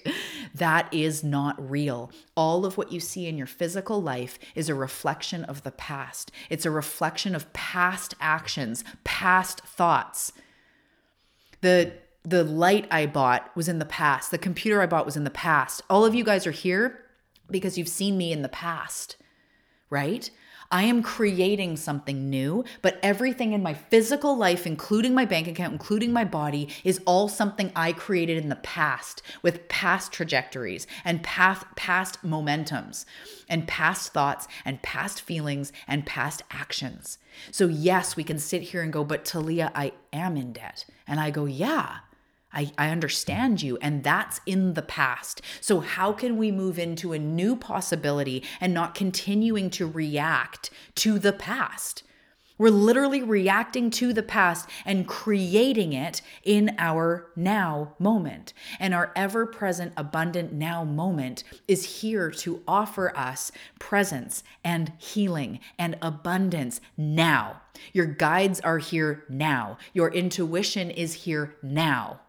That is not real. All of what you see in your physical life is a reflection of the past, it's a reflection of past actions, past thoughts. The the light I bought was in the past. The computer I bought was in the past. All of you guys are here because you've seen me in the past, right? I am creating something new, but everything in my physical life, including my bank account, including my body, is all something I created in the past with past trajectories and past, past momentums and past thoughts and past feelings and past actions. So, yes, we can sit here and go, but Talia, I am in debt. And I go, yeah, I, I understand you, and that's in the past. So, how can we move into a new possibility and not continuing to react to the past? We're literally reacting to the past and creating it in our now moment. And our ever present, abundant now moment is here to offer us presence and healing and abundance now. Your guides are here now. Your intuition is here now.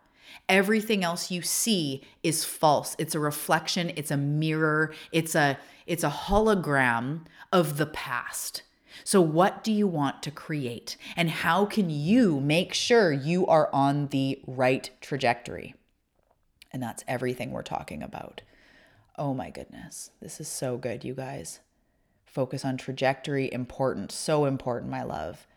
Everything else you see is false. It's a reflection, it's a mirror, it's a it's a hologram of the past. So, what do you want to create? And how can you make sure you are on the right trajectory? And that's everything we're talking about. Oh my goodness. This is so good, you guys. Focus on trajectory, important, so important, my love.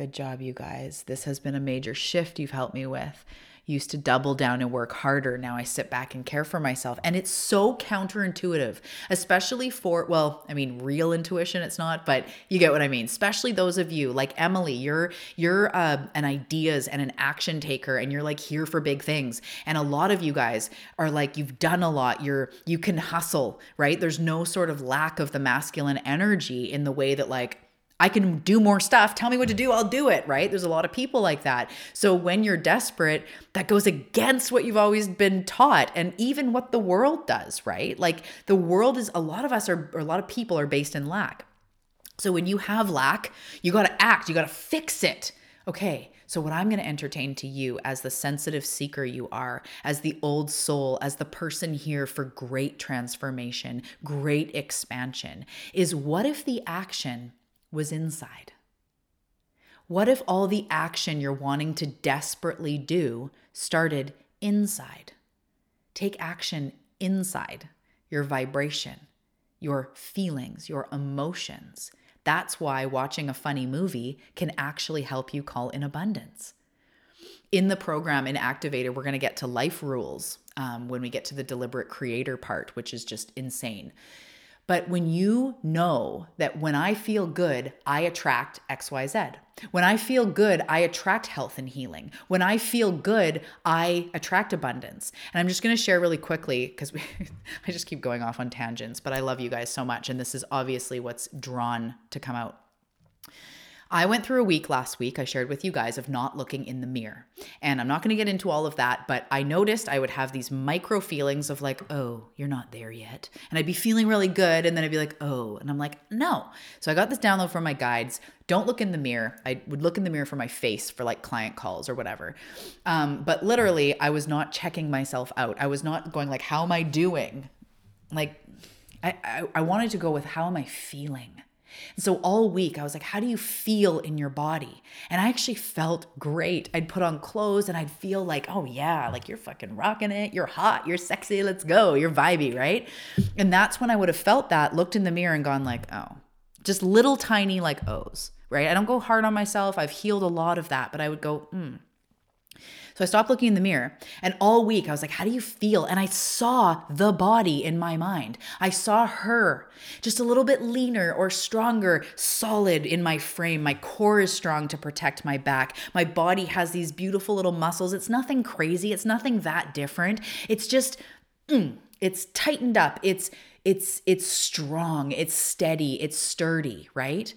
Good job, you guys. This has been a major shift you've helped me with used to double down and work harder. Now I sit back and care for myself. And it's so counterintuitive, especially for, well, I mean, real intuition, it's not, but you get what I mean. Especially those of you like Emily, you're, you're uh, an ideas and an action taker and you're like here for big things. And a lot of you guys are like, you've done a lot. You're, you can hustle, right? There's no sort of lack of the masculine energy in the way that like, I can do more stuff. Tell me what to do, I'll do it, right? There's a lot of people like that. So when you're desperate, that goes against what you've always been taught and even what the world does, right? Like the world is a lot of us are a lot of people are based in lack. So when you have lack, you got to act, you got to fix it. Okay, so, what I'm going to entertain to you as the sensitive seeker you are, as the old soul, as the person here for great transformation, great expansion, is what if the action was inside? What if all the action you're wanting to desperately do started inside? Take action inside your vibration, your feelings, your emotions. That's why watching a funny movie can actually help you call in abundance. In the program in Activated, we're going to get to life rules um, when we get to the deliberate creator part, which is just insane. But when you know that when I feel good, I attract XYZ. When I feel good, I attract health and healing. When I feel good, I attract abundance. And I'm just going to share really quickly because I just keep going off on tangents, but I love you guys so much. And this is obviously what's drawn to come out I went through a week last week, I shared with you guys, of not looking in the mirror. And I'm not going to get into all of that, but I noticed I would have these micro feelings of like, oh, you're not there yet. And I'd be feeling really good. And then I'd be like, oh. And I'm like, no. So I got this download from my guides. Don't look in the mirror. I would look in the mirror for my face for like client calls or whatever. Um, but literally, I was not checking myself out. I was not going like, how am I doing? Like, I, I, I wanted to go with how am I feeling? And so all week I was like, how do you feel in your body? And I actually felt great. I'd put on clothes and I'd feel like, oh yeah, like you're fucking rocking it. You're hot. You're sexy. Let's go. You're vibey, right? And that's when I would have felt that, looked in the mirror and gone like, oh, just little tiny like O's, right? I don't go hard on myself. I've healed a lot of that, but I would go, hmm, so I stopped looking in the mirror. And all week I was like, how do you feel? And I saw the body in my mind. I saw her just a little bit leaner or stronger, solid in my frame. My core is strong to protect my back. My body has these beautiful little muscles. It's nothing crazy, it's nothing that different. It's just, mm, it's tightened up. It's, it's, it's strong. It's steady. It's sturdy, right?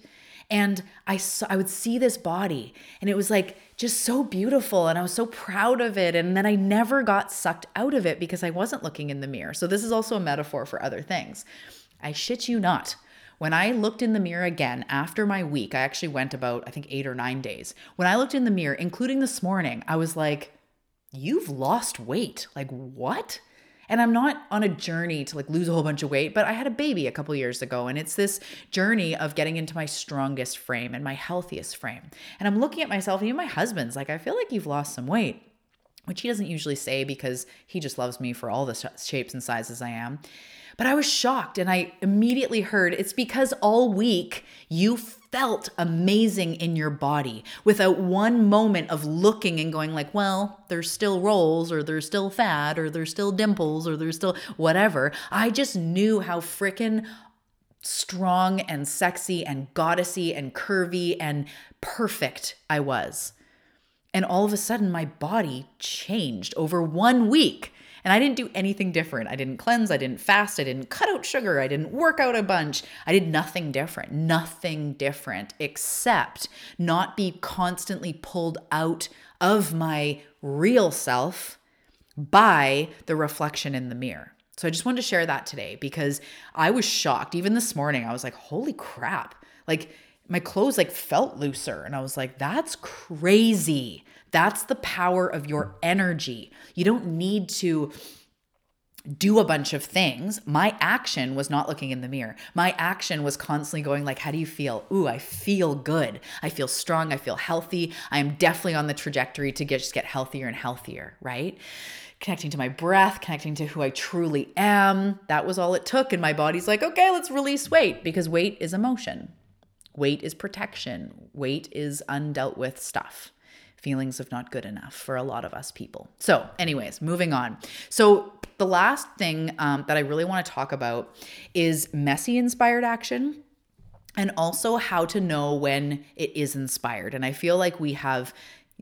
And I saw, I would see this body and it was like just so beautiful and I was so proud of it and then I never got sucked out of it because I wasn't looking in the mirror. So this is also a metaphor for other things. I shit you not. When I looked in the mirror again after my week, I actually went about I think 8 or 9 days. When I looked in the mirror, including this morning, I was like, "You've lost weight." Like, "What?" And I'm not on a journey to like lose a whole bunch of weight, but I had a baby a couple years ago and it's this journey of getting into my strongest frame and my healthiest frame. And I'm looking at myself, and even my husband's like, I feel like you've lost some weight, which he doesn't usually say because he just loves me for all the shapes and sizes I am. But I was shocked and I immediately heard it's because all week you felt amazing in your body without one moment of looking and going like, well, there's still rolls or there's still fat or there's still dimples or there's still whatever. I just knew how freaking strong and sexy and goddessy and curvy and perfect I was. And all of a sudden my body changed over one week. And I didn't do anything different. I didn't cleanse, I didn't fast, I didn't cut out sugar, I didn't work out a bunch. I did nothing different, nothing different except not be constantly pulled out of my real self by the reflection in the mirror. So I just wanted to share that today because I was shocked. Even this morning, I was like, holy crap. Like my clothes like felt looser. And I was like, that's crazy. That's the power of your energy. You don't need to do a bunch of things. My action was not looking in the mirror. My action was constantly going like, how do you feel? Ooh, I feel good. I feel strong. I feel healthy. I am definitely on the trajectory to get, just get healthier and healthier, right? Connecting to my breath, connecting to who I truly am. That was all it took. And my body's like, okay, let's release weight because weight is emotion. Weight is protection. Weight is undealt with stuff feelings of not good enough for a lot of us people. So, anyways, moving on. So, the last thing um, that I really want to talk about is messy inspired action and also how to know when it is inspired. And I feel like we have,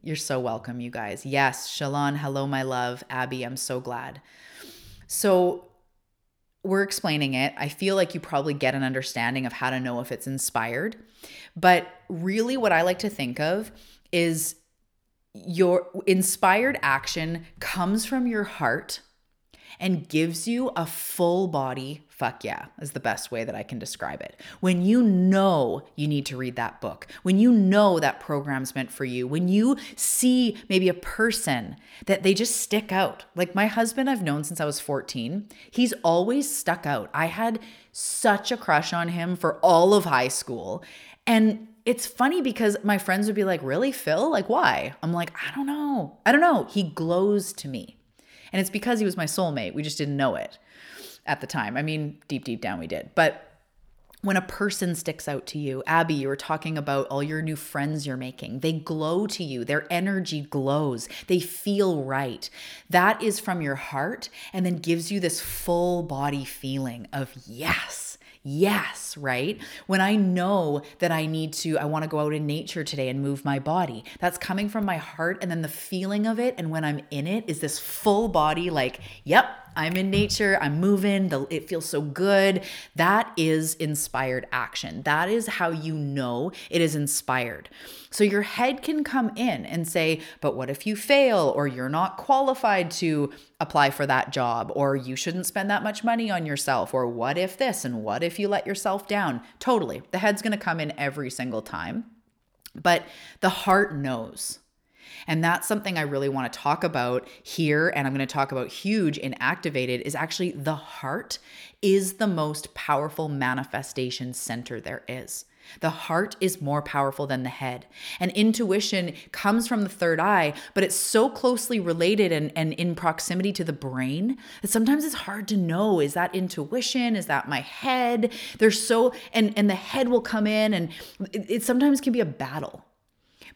you're so welcome, you guys. Yes, Shalon, hello, my love. Abby, I'm so glad. So, we're explaining it. I feel like you probably get an understanding of how to know if it's inspired. But really, what I like to think of is your inspired action comes from your heart and gives you a full body fuck yeah is the best way that I can describe it. When you know you need to read that book, when you know that program's meant for you, when you see maybe a person that they just stick out. Like my husband, I've known since I was 14. He's always stuck out. I had such a crush on him for all of high school. And it's funny because my friends would be like, Really, Phil? Like, why? I'm like, I don't know. I don't know. He glows to me. And it's because he was my soulmate. We just didn't know it at the time. I mean, deep, deep down we did. But when a person sticks out to you, Abby, you were talking about all your new friends you're making. They glow to you, their energy glows, they feel right. That is from your heart and then gives you this full body feeling of yes yes, right? When I know that I need to, I want to go out in nature today and move my body, that's coming from my heart. And then the feeling of it, and when I'm in it, is this full body, like, yep, I'm in nature, I'm moving, the, it feels so good. That is inspired action. That is how you know it is inspired. So your head can come in and say, but what if you fail, or you're not qualified to apply for that job, or you shouldn't spend that much money on yourself, or what if this, and what if you let yourself down? Totally. The head's gonna come in every single time. But the heart knows. And that's something I really want to talk about here. And I'm going to talk about huge in Activated is actually the heart is the most powerful manifestation center there is. The heart is more powerful than the head. And intuition comes from the third eye, but it's so closely related and, and in proximity to the brain that sometimes it's hard to know is that intuition? Is that my head? There's so, and, and the head will come in and it, it sometimes can be a battle.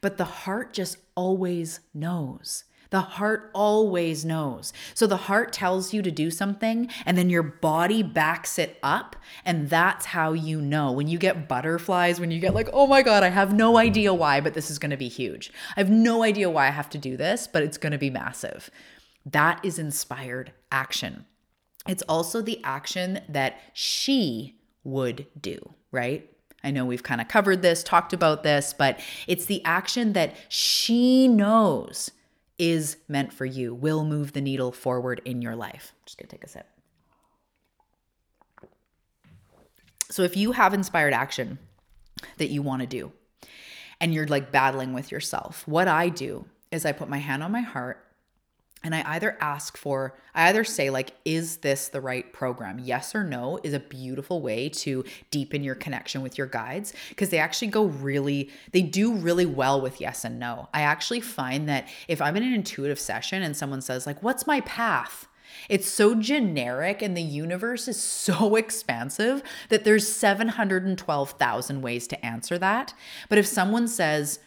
But the heart just always knows. The heart always knows. So the heart tells you to do something, and then your body backs it up. And that's how you know. When you get butterflies, when you get like, oh my God, I have no idea why, but this is gonna be huge. I have no idea why I have to do this, but it's gonna be massive. That is inspired action. It's also the action that she would do, right? I know we've kind of covered this, talked about this, but it's the action that she knows is meant for you, will move the needle forward in your life. Just gonna take a sip. So if you have inspired action that you want to do and you're like battling with yourself, what I do is I put my hand on my heart and I either ask for, I either say, like, is this the right program? Yes or no is a beautiful way to deepen your connection with your guides because they actually go really, they do really well with yes and no. I actually find that if I'm in an intuitive session and someone says, like, what's my path? It's so generic and the universe is so expansive that there's 712,000 ways to answer that. But if someone says,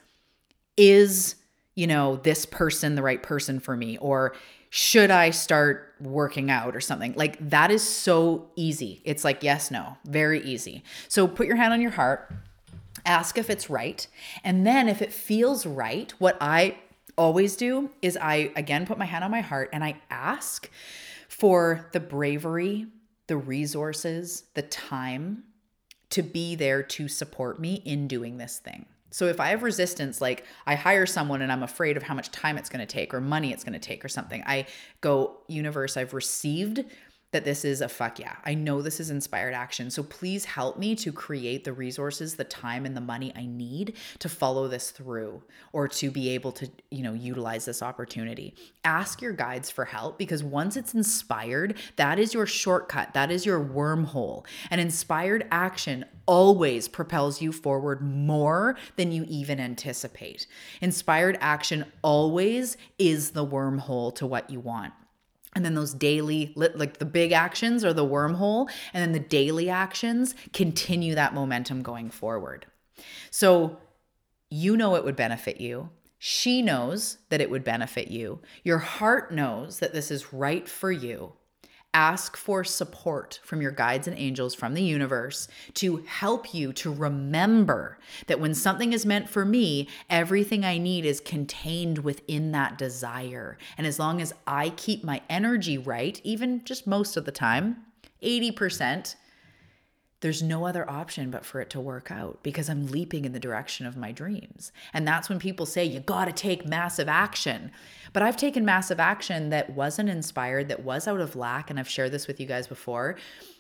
is you know, this person the right person for me? Or should I start working out or something? Like that is so easy. It's like, yes, no, very easy. So put your hand on your heart, ask if it's right. And then if it feels right, what I always do is I again put my hand on my heart and I ask for the bravery, the resources, the time to be there to support me in doing this thing. So if I have resistance, like I hire someone and I'm afraid of how much time it's going to take or money it's going to take or something, I go, universe, I've received that this is a fuck yeah. I know this is inspired action. So please help me to create the resources, the time and the money I need to follow this through or to be able to, you know, utilize this opportunity. Ask your guides for help because once it's inspired, that is your shortcut. That is your wormhole. And inspired action always propels you forward more than you even anticipate. Inspired action always is the wormhole to what you want and then those daily like the big actions are the wormhole and then the daily actions continue that momentum going forward. So you know it would benefit you. She knows that it would benefit you. Your heart knows that this is right for you Ask for support from your guides and angels from the universe to help you to remember that when something is meant for me, everything I need is contained within that desire. And as long as I keep my energy right, even just most of the time, 80%, there's no other option but for it to work out because I'm leaping in the direction of my dreams. And that's when people say, you got to take massive action. But I've taken massive action that wasn't inspired, that was out of lack. And I've shared this with you guys before.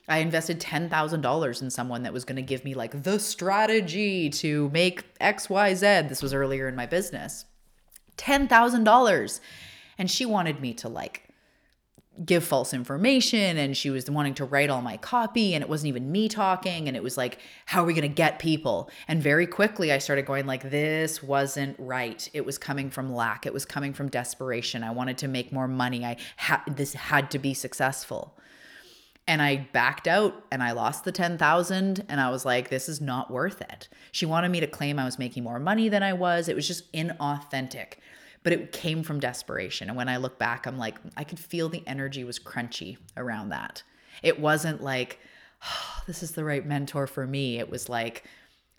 I invested $10,000 in someone that was going to give me like the strategy to make XYZ. This was earlier in my business. $10,000. And she wanted me to like give false information and she was wanting to write all my copy and it wasn't even me talking and it was like how are we going to get people? And very quickly i started going like this wasn't right. It was coming from lack. It was coming from desperation. I wanted to make more money. I had this had to be successful. And I backed out and I lost the 10,000 and I was like this is not worth it. She wanted me to claim I was making more money than I was. It was just inauthentic but it came from desperation. And when I look back, I'm like, I could feel the energy was crunchy around that. It wasn't like, oh, this is the right mentor for me. It was like,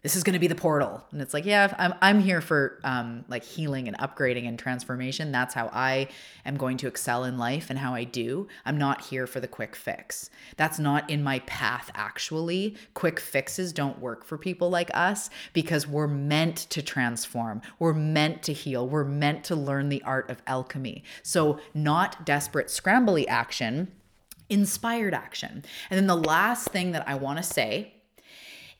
this is going to be the portal. And it's like yeah i'm, I'm here for um, like healing and upgrading and transformation. That's how i am going to excel in life and how i do. I'm not here for the quick fix. That's not in my path actually. Quick fixes don't work for people like us because we're meant to transform. We're meant to heal. We're meant to learn the art of alchemy. So not desperate scrambly action inspired action. And then the last thing that i want to say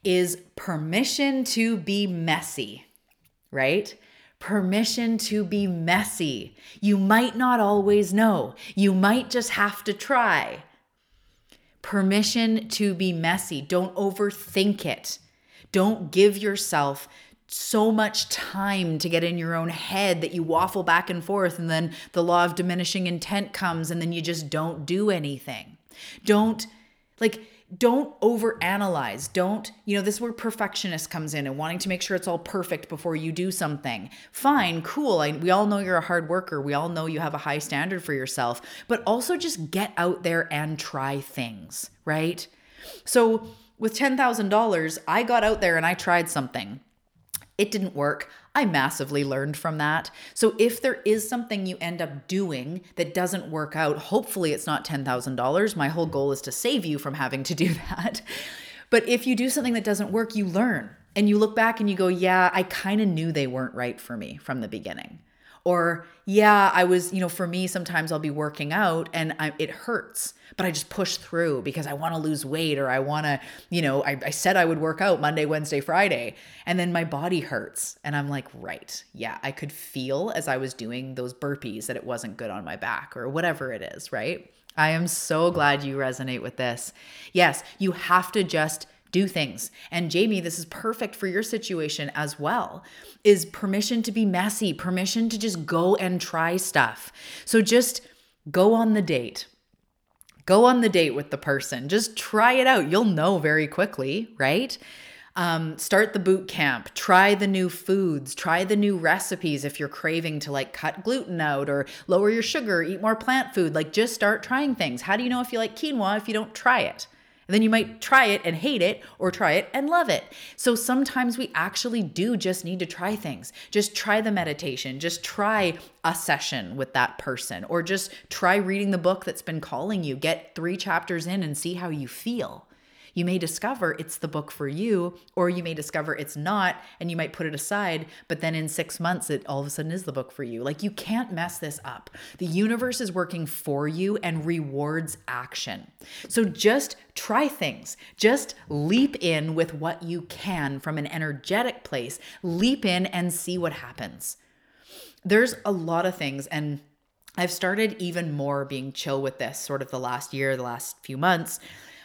is permission to be messy, right? Permission to be messy. You might not always know, you might just have to try. Permission to be messy. Don't overthink it. Don't give yourself so much time to get in your own head that you waffle back and forth, and then the law of diminishing intent comes, and then you just don't do anything. Don't like don't overanalyze. Don't, you know, this is where perfectionist comes in and wanting to make sure it's all perfect before you do something. Fine, cool. I, we all know you're a hard worker. We all know you have a high standard for yourself, but also just get out there and try things, right? So with $10,000, I got out there and I tried something. It didn't work. I massively learned from that. So if there is something you end up doing that doesn't work out, hopefully it's not $10,000. My whole goal is to save you from having to do that. But if you do something that doesn't work, you learn and you look back and you go, yeah, I kind of knew they weren't right for me from the beginning. Or, yeah, I was, you know, for me, sometimes I'll be working out and I, it hurts, but I just push through because I want to lose weight or I want to, you know, I, I said I would work out Monday, Wednesday, Friday, and then my body hurts. And I'm like, right, yeah, I could feel as I was doing those burpees that it wasn't good on my back or whatever it is, right? I am so glad you resonate with this. Yes, you have to just do things. And Jamie, this is perfect for your situation as well. Is permission to be messy, permission to just go and try stuff. So just go on the date. Go on the date with the person. Just try it out. You'll know very quickly, right? Um, start the boot camp, try the new foods, try the new recipes if you're craving to like cut gluten out or lower your sugar, eat more plant food. Like just start trying things. How do you know if you like quinoa if you don't try it? And then you might try it and hate it or try it and love it. So sometimes we actually do just need to try things. Just try the meditation, just try a session with that person, or just try reading the book that's been calling you. Get three chapters in and see how you feel. You may discover it's the book for you, or you may discover it's not, and you might put it aside, but then in six months, it all of a sudden is the book for you. Like you can't mess this up. The universe is working for you and rewards action. So just try things. Just leap in with what you can from an energetic place. Leap in and see what happens. There's a lot of things, and I've started even more being chill with this sort of the last year, the last few months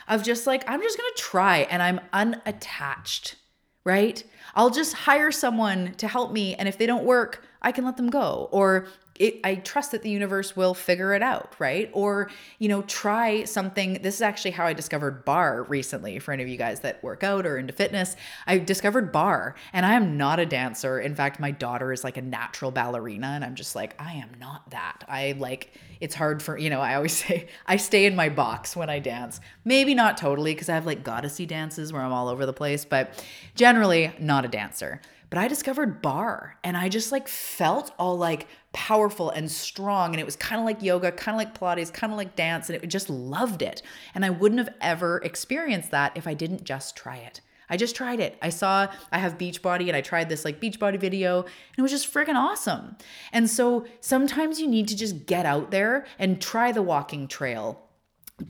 of just like, I'm just to try and I'm unattached, right? I'll just hire someone to help me. And if they don't work, I can let them go. Or it, I trust that the universe will figure it out, right? Or, you know, try something. This is actually how I discovered barre recently for any of you guys that work out or into fitness. I discovered barre and I am not a dancer. In fact, my daughter is like a natural ballerina and I'm just like, I am not that. I like, it's hard for, you know, I always say I stay in my box when I dance. Maybe not totally because I have like goddessy dances where I'm all over the place, but generally not a dancer. But I discovered barre and I just like felt all like powerful and strong. And it was kind of like yoga, kind of like Pilates, kind of like dance. And it just loved it. And I wouldn't have ever experienced that if I didn't just try it. I just tried it. I saw I have Beachbody and I tried this like Beachbody video and it was just freaking awesome. And so sometimes you need to just get out there and try the walking trail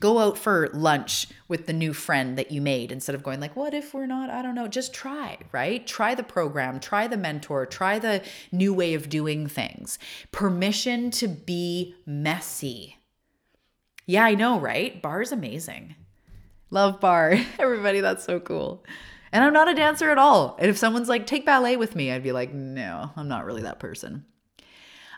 go out for lunch with the new friend that you made instead of going like what if we're not i don't know just try right? Try the program try the mentor try the new way of doing things. Permission to be messy. Yeah i know right? Barre is amazing. Love barre. Everybody that's so cool. And i'm not a dancer at all. And if someone's like take ballet with me i'd be like no i'm not really that person.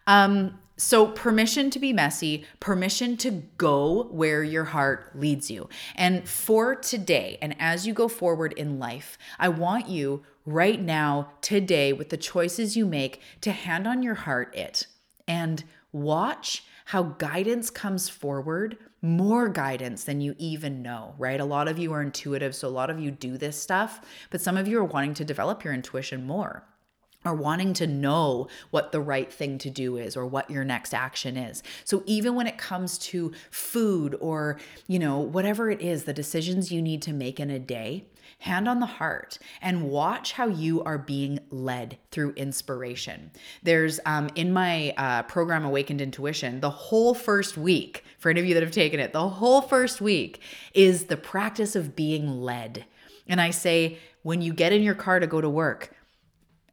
Um so, permission to be messy, permission to go where your heart leads you. And for today, and as you go forward in life, I want you right now, today, with the choices you make, to hand on your heart it and watch how guidance comes forward more guidance than you even know, right? A lot of you are intuitive, so a lot of you do this stuff, but some of you are wanting to develop your intuition more or wanting to know what the right thing to do is or what your next action is. So even when it comes to food or, you know, whatever it is, the decisions you need to make in a day, hand on the heart and watch how you are being led through inspiration. There's um, in my uh, program Awakened Intuition, the whole first week, for any of you that have taken it, the whole first week is the practice of being led. And I say, when you get in your car to go to work,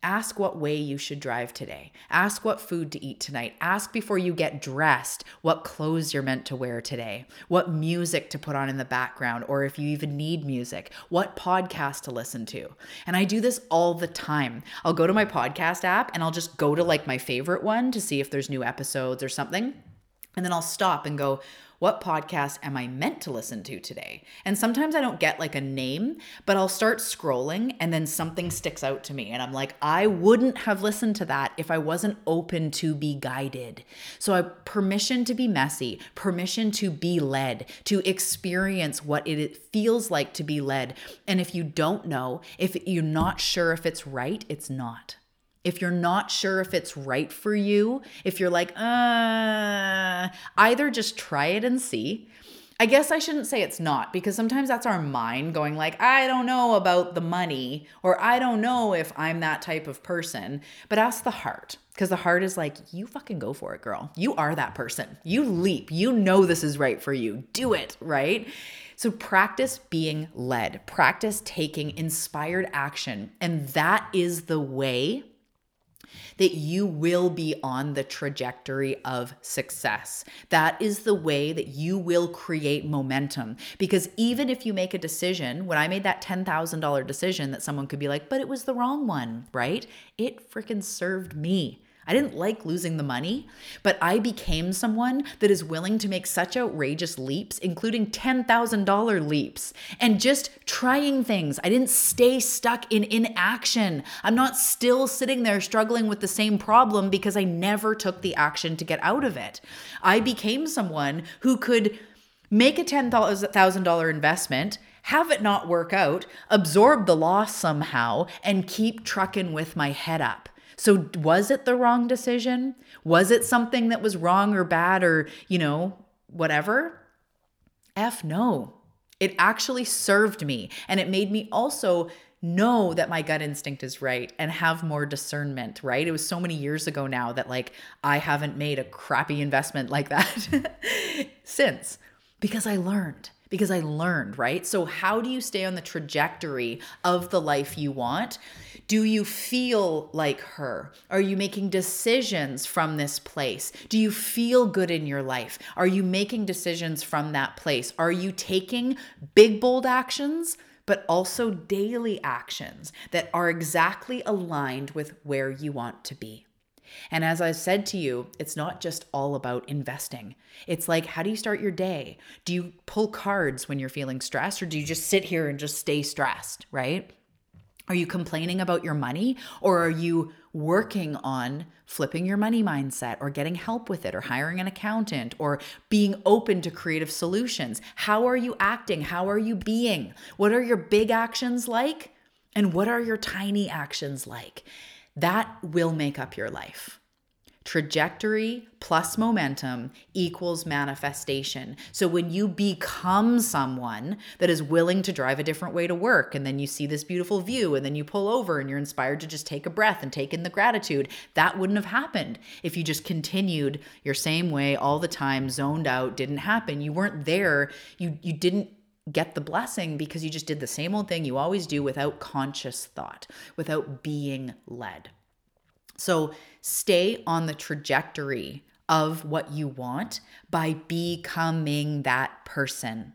Ask what way you should drive today. Ask what food to eat tonight. Ask before you get dressed what clothes you're meant to wear today, what music to put on in the background, or if you even need music, what podcast to listen to. And I do this all the time. I'll go to my podcast app and I'll just go to like my favorite one to see if there's new episodes or something. And then I'll stop and go, what podcast am I meant to listen to today? And sometimes I don't get like a name, but I'll start scrolling and then something sticks out to me. And I'm like, I wouldn't have listened to that if I wasn't open to be guided. So I permission to be messy, permission to be led, to experience what it feels like to be led. And if you don't know, if you're not sure if it's right, it's not if you're not sure if it's right for you, if you're like, uh, either just try it and see. I guess I shouldn't say it's not because sometimes that's our mind going like, I don't know about the money or I don't know if I'm that type of person. But ask the heart because the heart is like, you fucking go for it, girl. You are that person. You leap. You know this is right for you. Do it, right? So practice being led, practice taking inspired action. And that is the way that you will be on the trajectory of success. That is the way that you will create momentum. Because even if you make a decision, when I made that $10,000 decision that someone could be like, but it was the wrong one, right? It freaking served me. I didn't like losing the money, but I became someone that is willing to make such outrageous leaps, including $10,000 leaps, and just trying things. I didn't stay stuck in inaction. I'm not still sitting there struggling with the same problem because I never took the action to get out of it. I became someone who could make a $10,000 investment have it not work out, absorb the loss somehow, and keep trucking with my head up. So, was it the wrong decision? Was it something that was wrong or bad or, you know, whatever? F no. It actually served me. And it made me also know that my gut instinct is right and have more discernment, right? It was so many years ago now that like I haven't made a crappy investment like that since because I learned because I learned, right? So, how do you stay on the trajectory of the life you want? Do you feel like her? Are you making decisions from this place? Do you feel good in your life? Are you making decisions from that place? Are you taking big, bold actions? But also daily actions that are exactly aligned with where you want to be. And as I said to you, it's not just all about investing. It's like, how do you start your day? Do you pull cards when you're feeling stressed, or do you just sit here and just stay stressed, right? Are you complaining about your money, or are you working on flipping your money mindset, or getting help with it, or hiring an accountant, or being open to creative solutions? How are you acting? How are you being? What are your big actions like? And what are your tiny actions like? That will make up your life. Trajectory plus momentum equals manifestation. So when you become someone that is willing to drive a different way to work, and then you see this beautiful view, and then you pull over and you're inspired to just take a breath and take in the gratitude, that wouldn't have happened if you just continued your same way all the time, zoned out, didn't happen. You weren't there. You you didn't get the blessing because you just did the same old thing you always do without conscious thought, without being led. So stay on the trajectory of what you want by becoming that person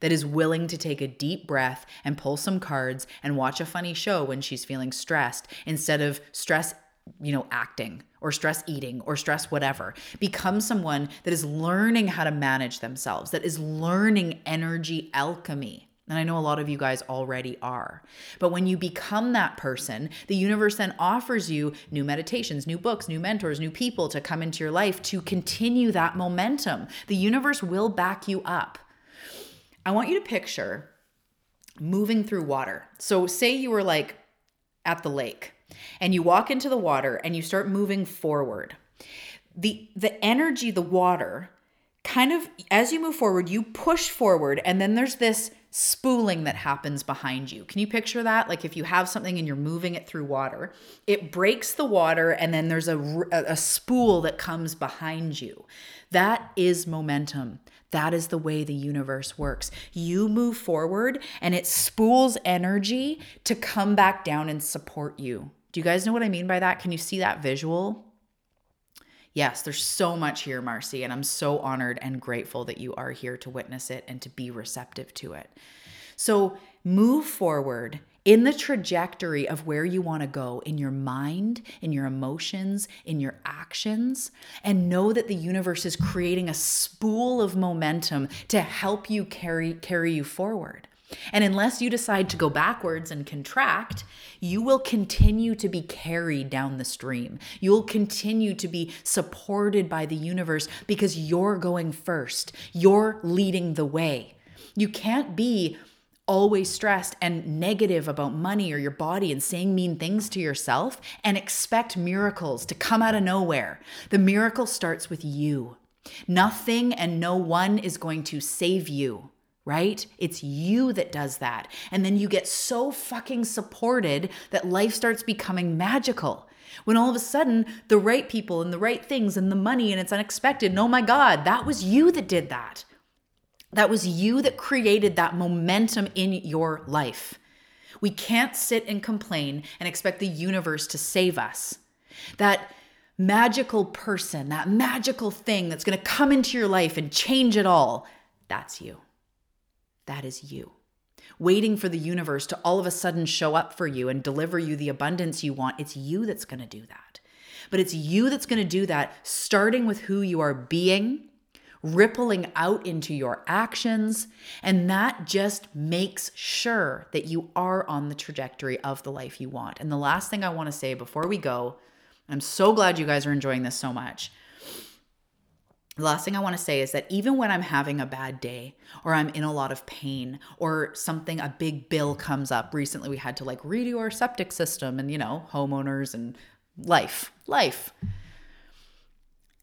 that is willing to take a deep breath and pull some cards and watch a funny show when she's feeling stressed instead of stress you know acting or stress eating or stress whatever. Become someone that is learning how to manage themselves that is learning energy alchemy and I know a lot of you guys already are. But when you become that person, the universe then offers you new meditations, new books, new mentors, new people to come into your life to continue that momentum. The universe will back you up. I want you to picture moving through water. So, say you were like at the lake and you walk into the water and you start moving forward. The the energy, the water, kind of as you move forward, you push forward and then there's this spooling that happens behind you. Can you picture that? Like if you have something and you're moving it through water, it breaks the water and then there's a, a spool that comes behind you. That is momentum. That is the way the universe works. You move forward and it spools energy to come back down and support you. Do you guys know what I mean by that? Can you see that visual? Yes, there's so much here, Marcy, and I'm so honored and grateful that you are here to witness it and to be receptive to it. So move forward in the trajectory of where you want to go in your mind, in your emotions, in your actions, and know that the universe is creating a spool of momentum to help you carry carry you forward. And unless you decide to go backwards and contract, you will continue to be carried down the stream. You'll continue to be supported by the universe because you're going first. You're leading the way. You can't be always stressed and negative about money or your body and saying mean things to yourself and expect miracles to come out of nowhere. The miracle starts with you. Nothing and no one is going to save you right? It's you that does that. And then you get so fucking supported that life starts becoming magical. When all of a sudden, the right people and the right things and the money and it's unexpected. And oh my God, that was you that did that. That was you that created that momentum in your life. We can't sit and complain and expect the universe to save us. That magical person, that magical thing that's going to come into your life and change it all, that's you. That is you. Waiting for the universe to all of a sudden show up for you and deliver you the abundance you want, it's you that's going to do that. But it's you that's going to do that, starting with who you are being, rippling out into your actions. And that just makes sure that you are on the trajectory of the life you want. And the last thing I want to say before we go, I'm so glad you guys are enjoying this so much. Last thing I want to say is that even when I'm having a bad day or I'm in a lot of pain or something, a big bill comes up. Recently, we had to like redo our septic system and, you know, homeowners and life, life.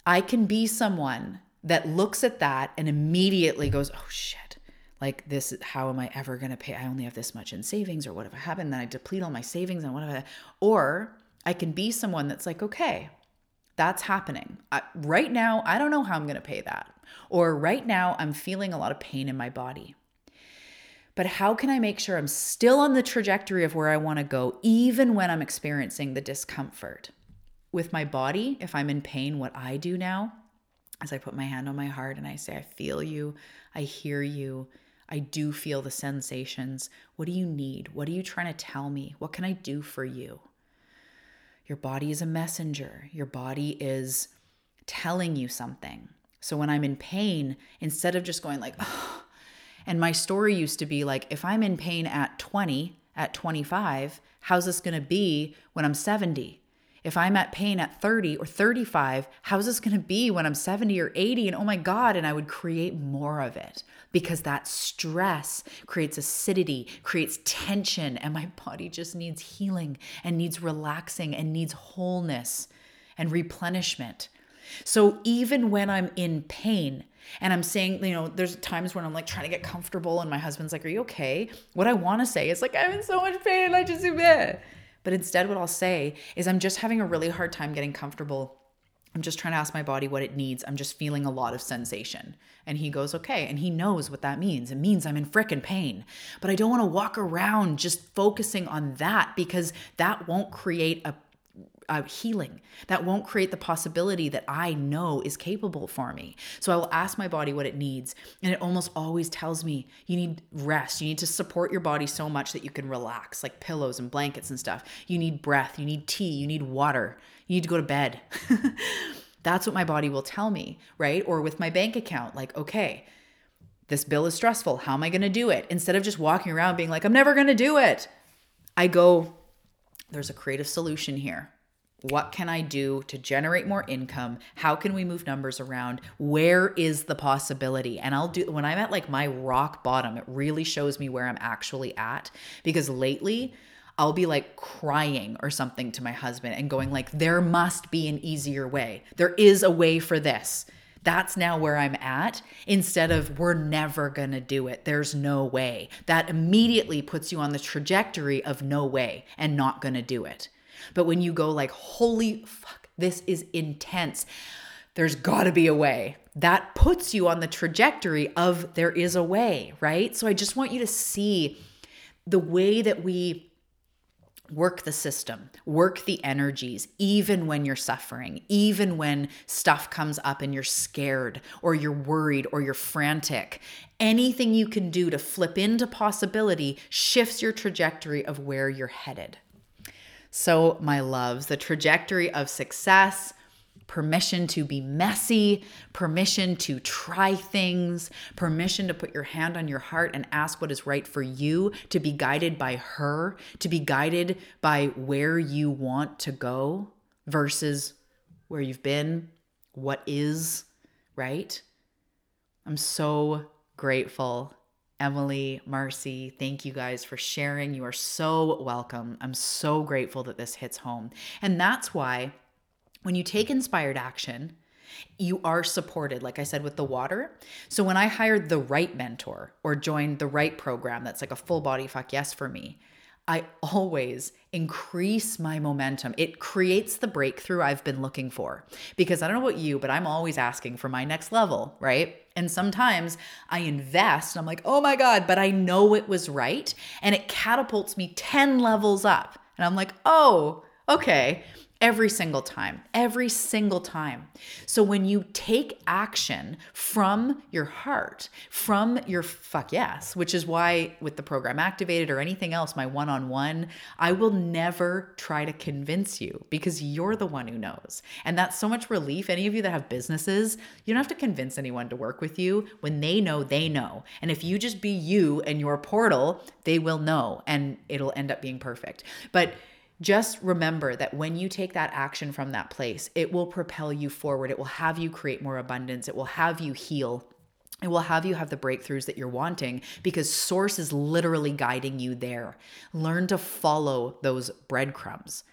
I can be someone that looks at that and immediately goes, oh shit, like this, how am I ever going to pay? I only have this much in savings or what if I happen? Then I deplete all my savings and what if I, or I can be someone that's like, okay, that's happening. I, right now, I don't know how I'm going to pay that. Or right now, I'm feeling a lot of pain in my body. But how can I make sure I'm still on the trajectory of where I want to go, even when I'm experiencing the discomfort? With my body, if I'm in pain, what I do now is I put my hand on my heart and I say, I feel you, I hear you, I do feel the sensations. What do you need? What are you trying to tell me? What can I do for you? Your body is a messenger. Your body is telling you something. So when I'm in pain, instead of just going like, oh, and my story used to be like, if I'm in pain at 20, at 25, how's this going to be when I'm 70? If I'm at pain at 30 or 35, how's this going to be when I'm 70 or 80? And oh my God, and I would create more of it because that stress creates acidity, creates tension, and my body just needs healing and needs relaxing and needs wholeness and replenishment. So even when I'm in pain, and I'm saying, you know, there's times when I'm like trying to get comfortable, and my husband's like, Are you okay? What I want to say is like, I'm in so much pain, I just do bad. But instead, what I'll say is, I'm just having a really hard time getting comfortable. I'm just trying to ask my body what it needs. I'm just feeling a lot of sensation. And he goes, okay. And he knows what that means. It means I'm in frickin' pain. But I don't want to walk around just focusing on that because that won't create a uh, healing that won't create the possibility that I know is capable for me. So I will ask my body what it needs. And it almost always tells me you need rest. You need to support your body so much that you can relax, like pillows and blankets and stuff. You need breath. You need tea. You need water. You need to go to bed. That's what my body will tell me, right? Or with my bank account, like, okay, this bill is stressful. How am I going to do it? Instead of just walking around being like, I'm never going to do it, I go, there's a creative solution here. What can I do to generate more income? How can we move numbers around? Where is the possibility? And I'll do when I'm at like my rock bottom, it really shows me where I'm actually at because lately I'll be like crying or something to my husband and going like there must be an easier way. There is a way for this. That's now where I'm at instead of we're never going to do it. There's no way. That immediately puts you on the trajectory of no way and not going to do it. But when you go like, holy fuck, this is intense, there's got to be a way. That puts you on the trajectory of there is a way, right? So I just want you to see the way that we work the system, work the energies, even when you're suffering, even when stuff comes up and you're scared or you're worried or you're frantic. Anything you can do to flip into possibility shifts your trajectory of where you're headed. So, my loves, the trajectory of success, permission to be messy, permission to try things, permission to put your hand on your heart and ask what is right for you, to be guided by her, to be guided by where you want to go versus where you've been, what is, right? I'm so grateful Emily, Marcy, thank you guys for sharing. You are so welcome. I'm so grateful that this hits home. And that's why when you take inspired action, you are supported, like I said, with the water. So when I hired the right mentor or joined the right program that's like a full body fuck yes for me, I always increase my momentum. It creates the breakthrough I've been looking for. Because I don't know about you, but I'm always asking for my next level, right? And sometimes I invest and I'm like, oh my God, but I know it was right. And it catapults me 10 levels up. And I'm like, oh, okay every single time, every single time. So when you take action from your heart, from your fuck yes, which is why with the program Activated or anything else, my one on one, I will never try to convince you because you're the one who knows. And that's so much relief. Any of you that have businesses, you don't have to convince anyone to work with you. When they know, they know. And if you just be you and your portal, they will know and it'll end up being perfect. But just remember that when you take that action from that place, it will propel you forward. It will have you create more abundance. It will have you heal. It will have you have the breakthroughs that you're wanting because source is literally guiding you there. Learn to follow those breadcrumbs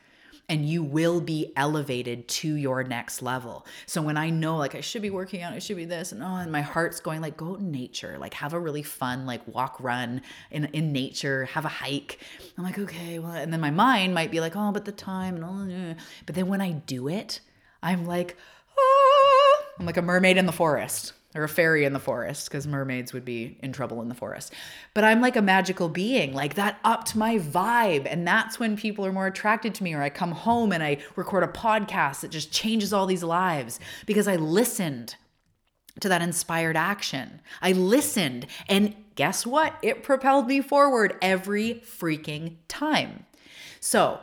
and you will be elevated to your next level. So when I know like I should be working out, I should be this, and oh, and my heart's going like go to nature, like have a really fun like walk, run in in nature, have a hike. I'm like okay, well, and then my mind might be like oh, but the time and all, but then when I do it, I'm like oh, I'm like a mermaid in the forest or a fairy in the forest because mermaids would be in trouble in the forest. But I'm like a magical being, like that upped my vibe. And that's when people are more attracted to me, or I come home and I record a podcast that just changes all these lives because I listened to that inspired action. I listened, and guess what? It propelled me forward every freaking time. So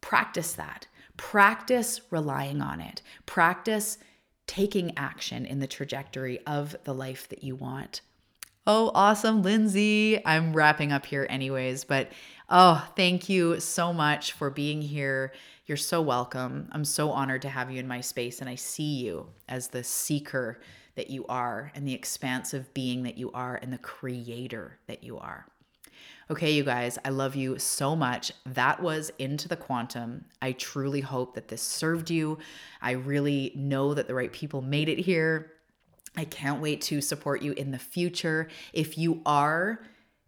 practice that. Practice relying on it. Practice taking action in the trajectory of the life that you want. Oh, awesome, Lindsay. I'm wrapping up here, anyways, but oh, thank you so much for being here. You're so welcome. I'm so honored to have you in my space, and I see you as the seeker that you are, and the expansive being that you are, and the creator that you are. Okay, you guys, I love you so much. That was Into the Quantum. I truly hope that this served you. I really know that the right people made it here. I can't wait to support you in the future. If you are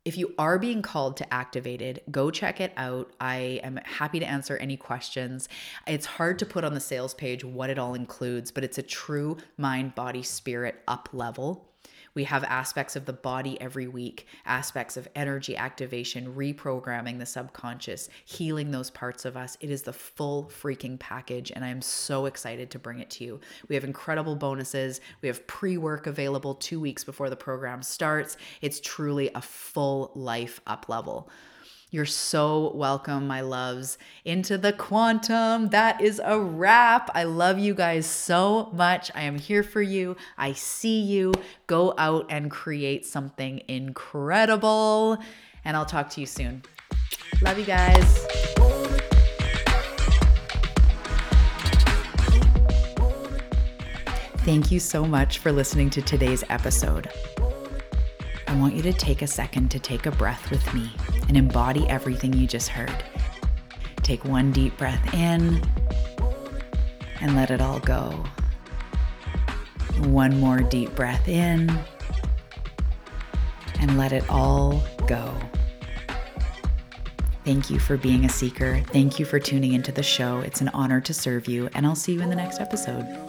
if you are being called to Activated, go check it out. I am happy to answer any questions. It's hard to put on the sales page what it all includes, but it's a true mind, body, spirit up level. We have aspects of the body every week, aspects of energy activation, reprogramming the subconscious, healing those parts of us. It is the full freaking package, and I'm so excited to bring it to you. We have incredible bonuses. We have pre work available two weeks before the program starts. It's truly a full life up level. You're so welcome, my loves, into the quantum. That is a wrap. I love you guys so much. I am here for you. I see you. Go out and create something incredible. And I'll talk to you soon. Love you guys. Thank you so much for listening to today's episode. I want you to take a second to take a breath with me and embody everything you just heard. Take one deep breath in and let it all go. One more deep breath in and let it all go. Thank you for being a seeker. Thank you for tuning into the show. It's an honor to serve you, and I'll see you in the next episode.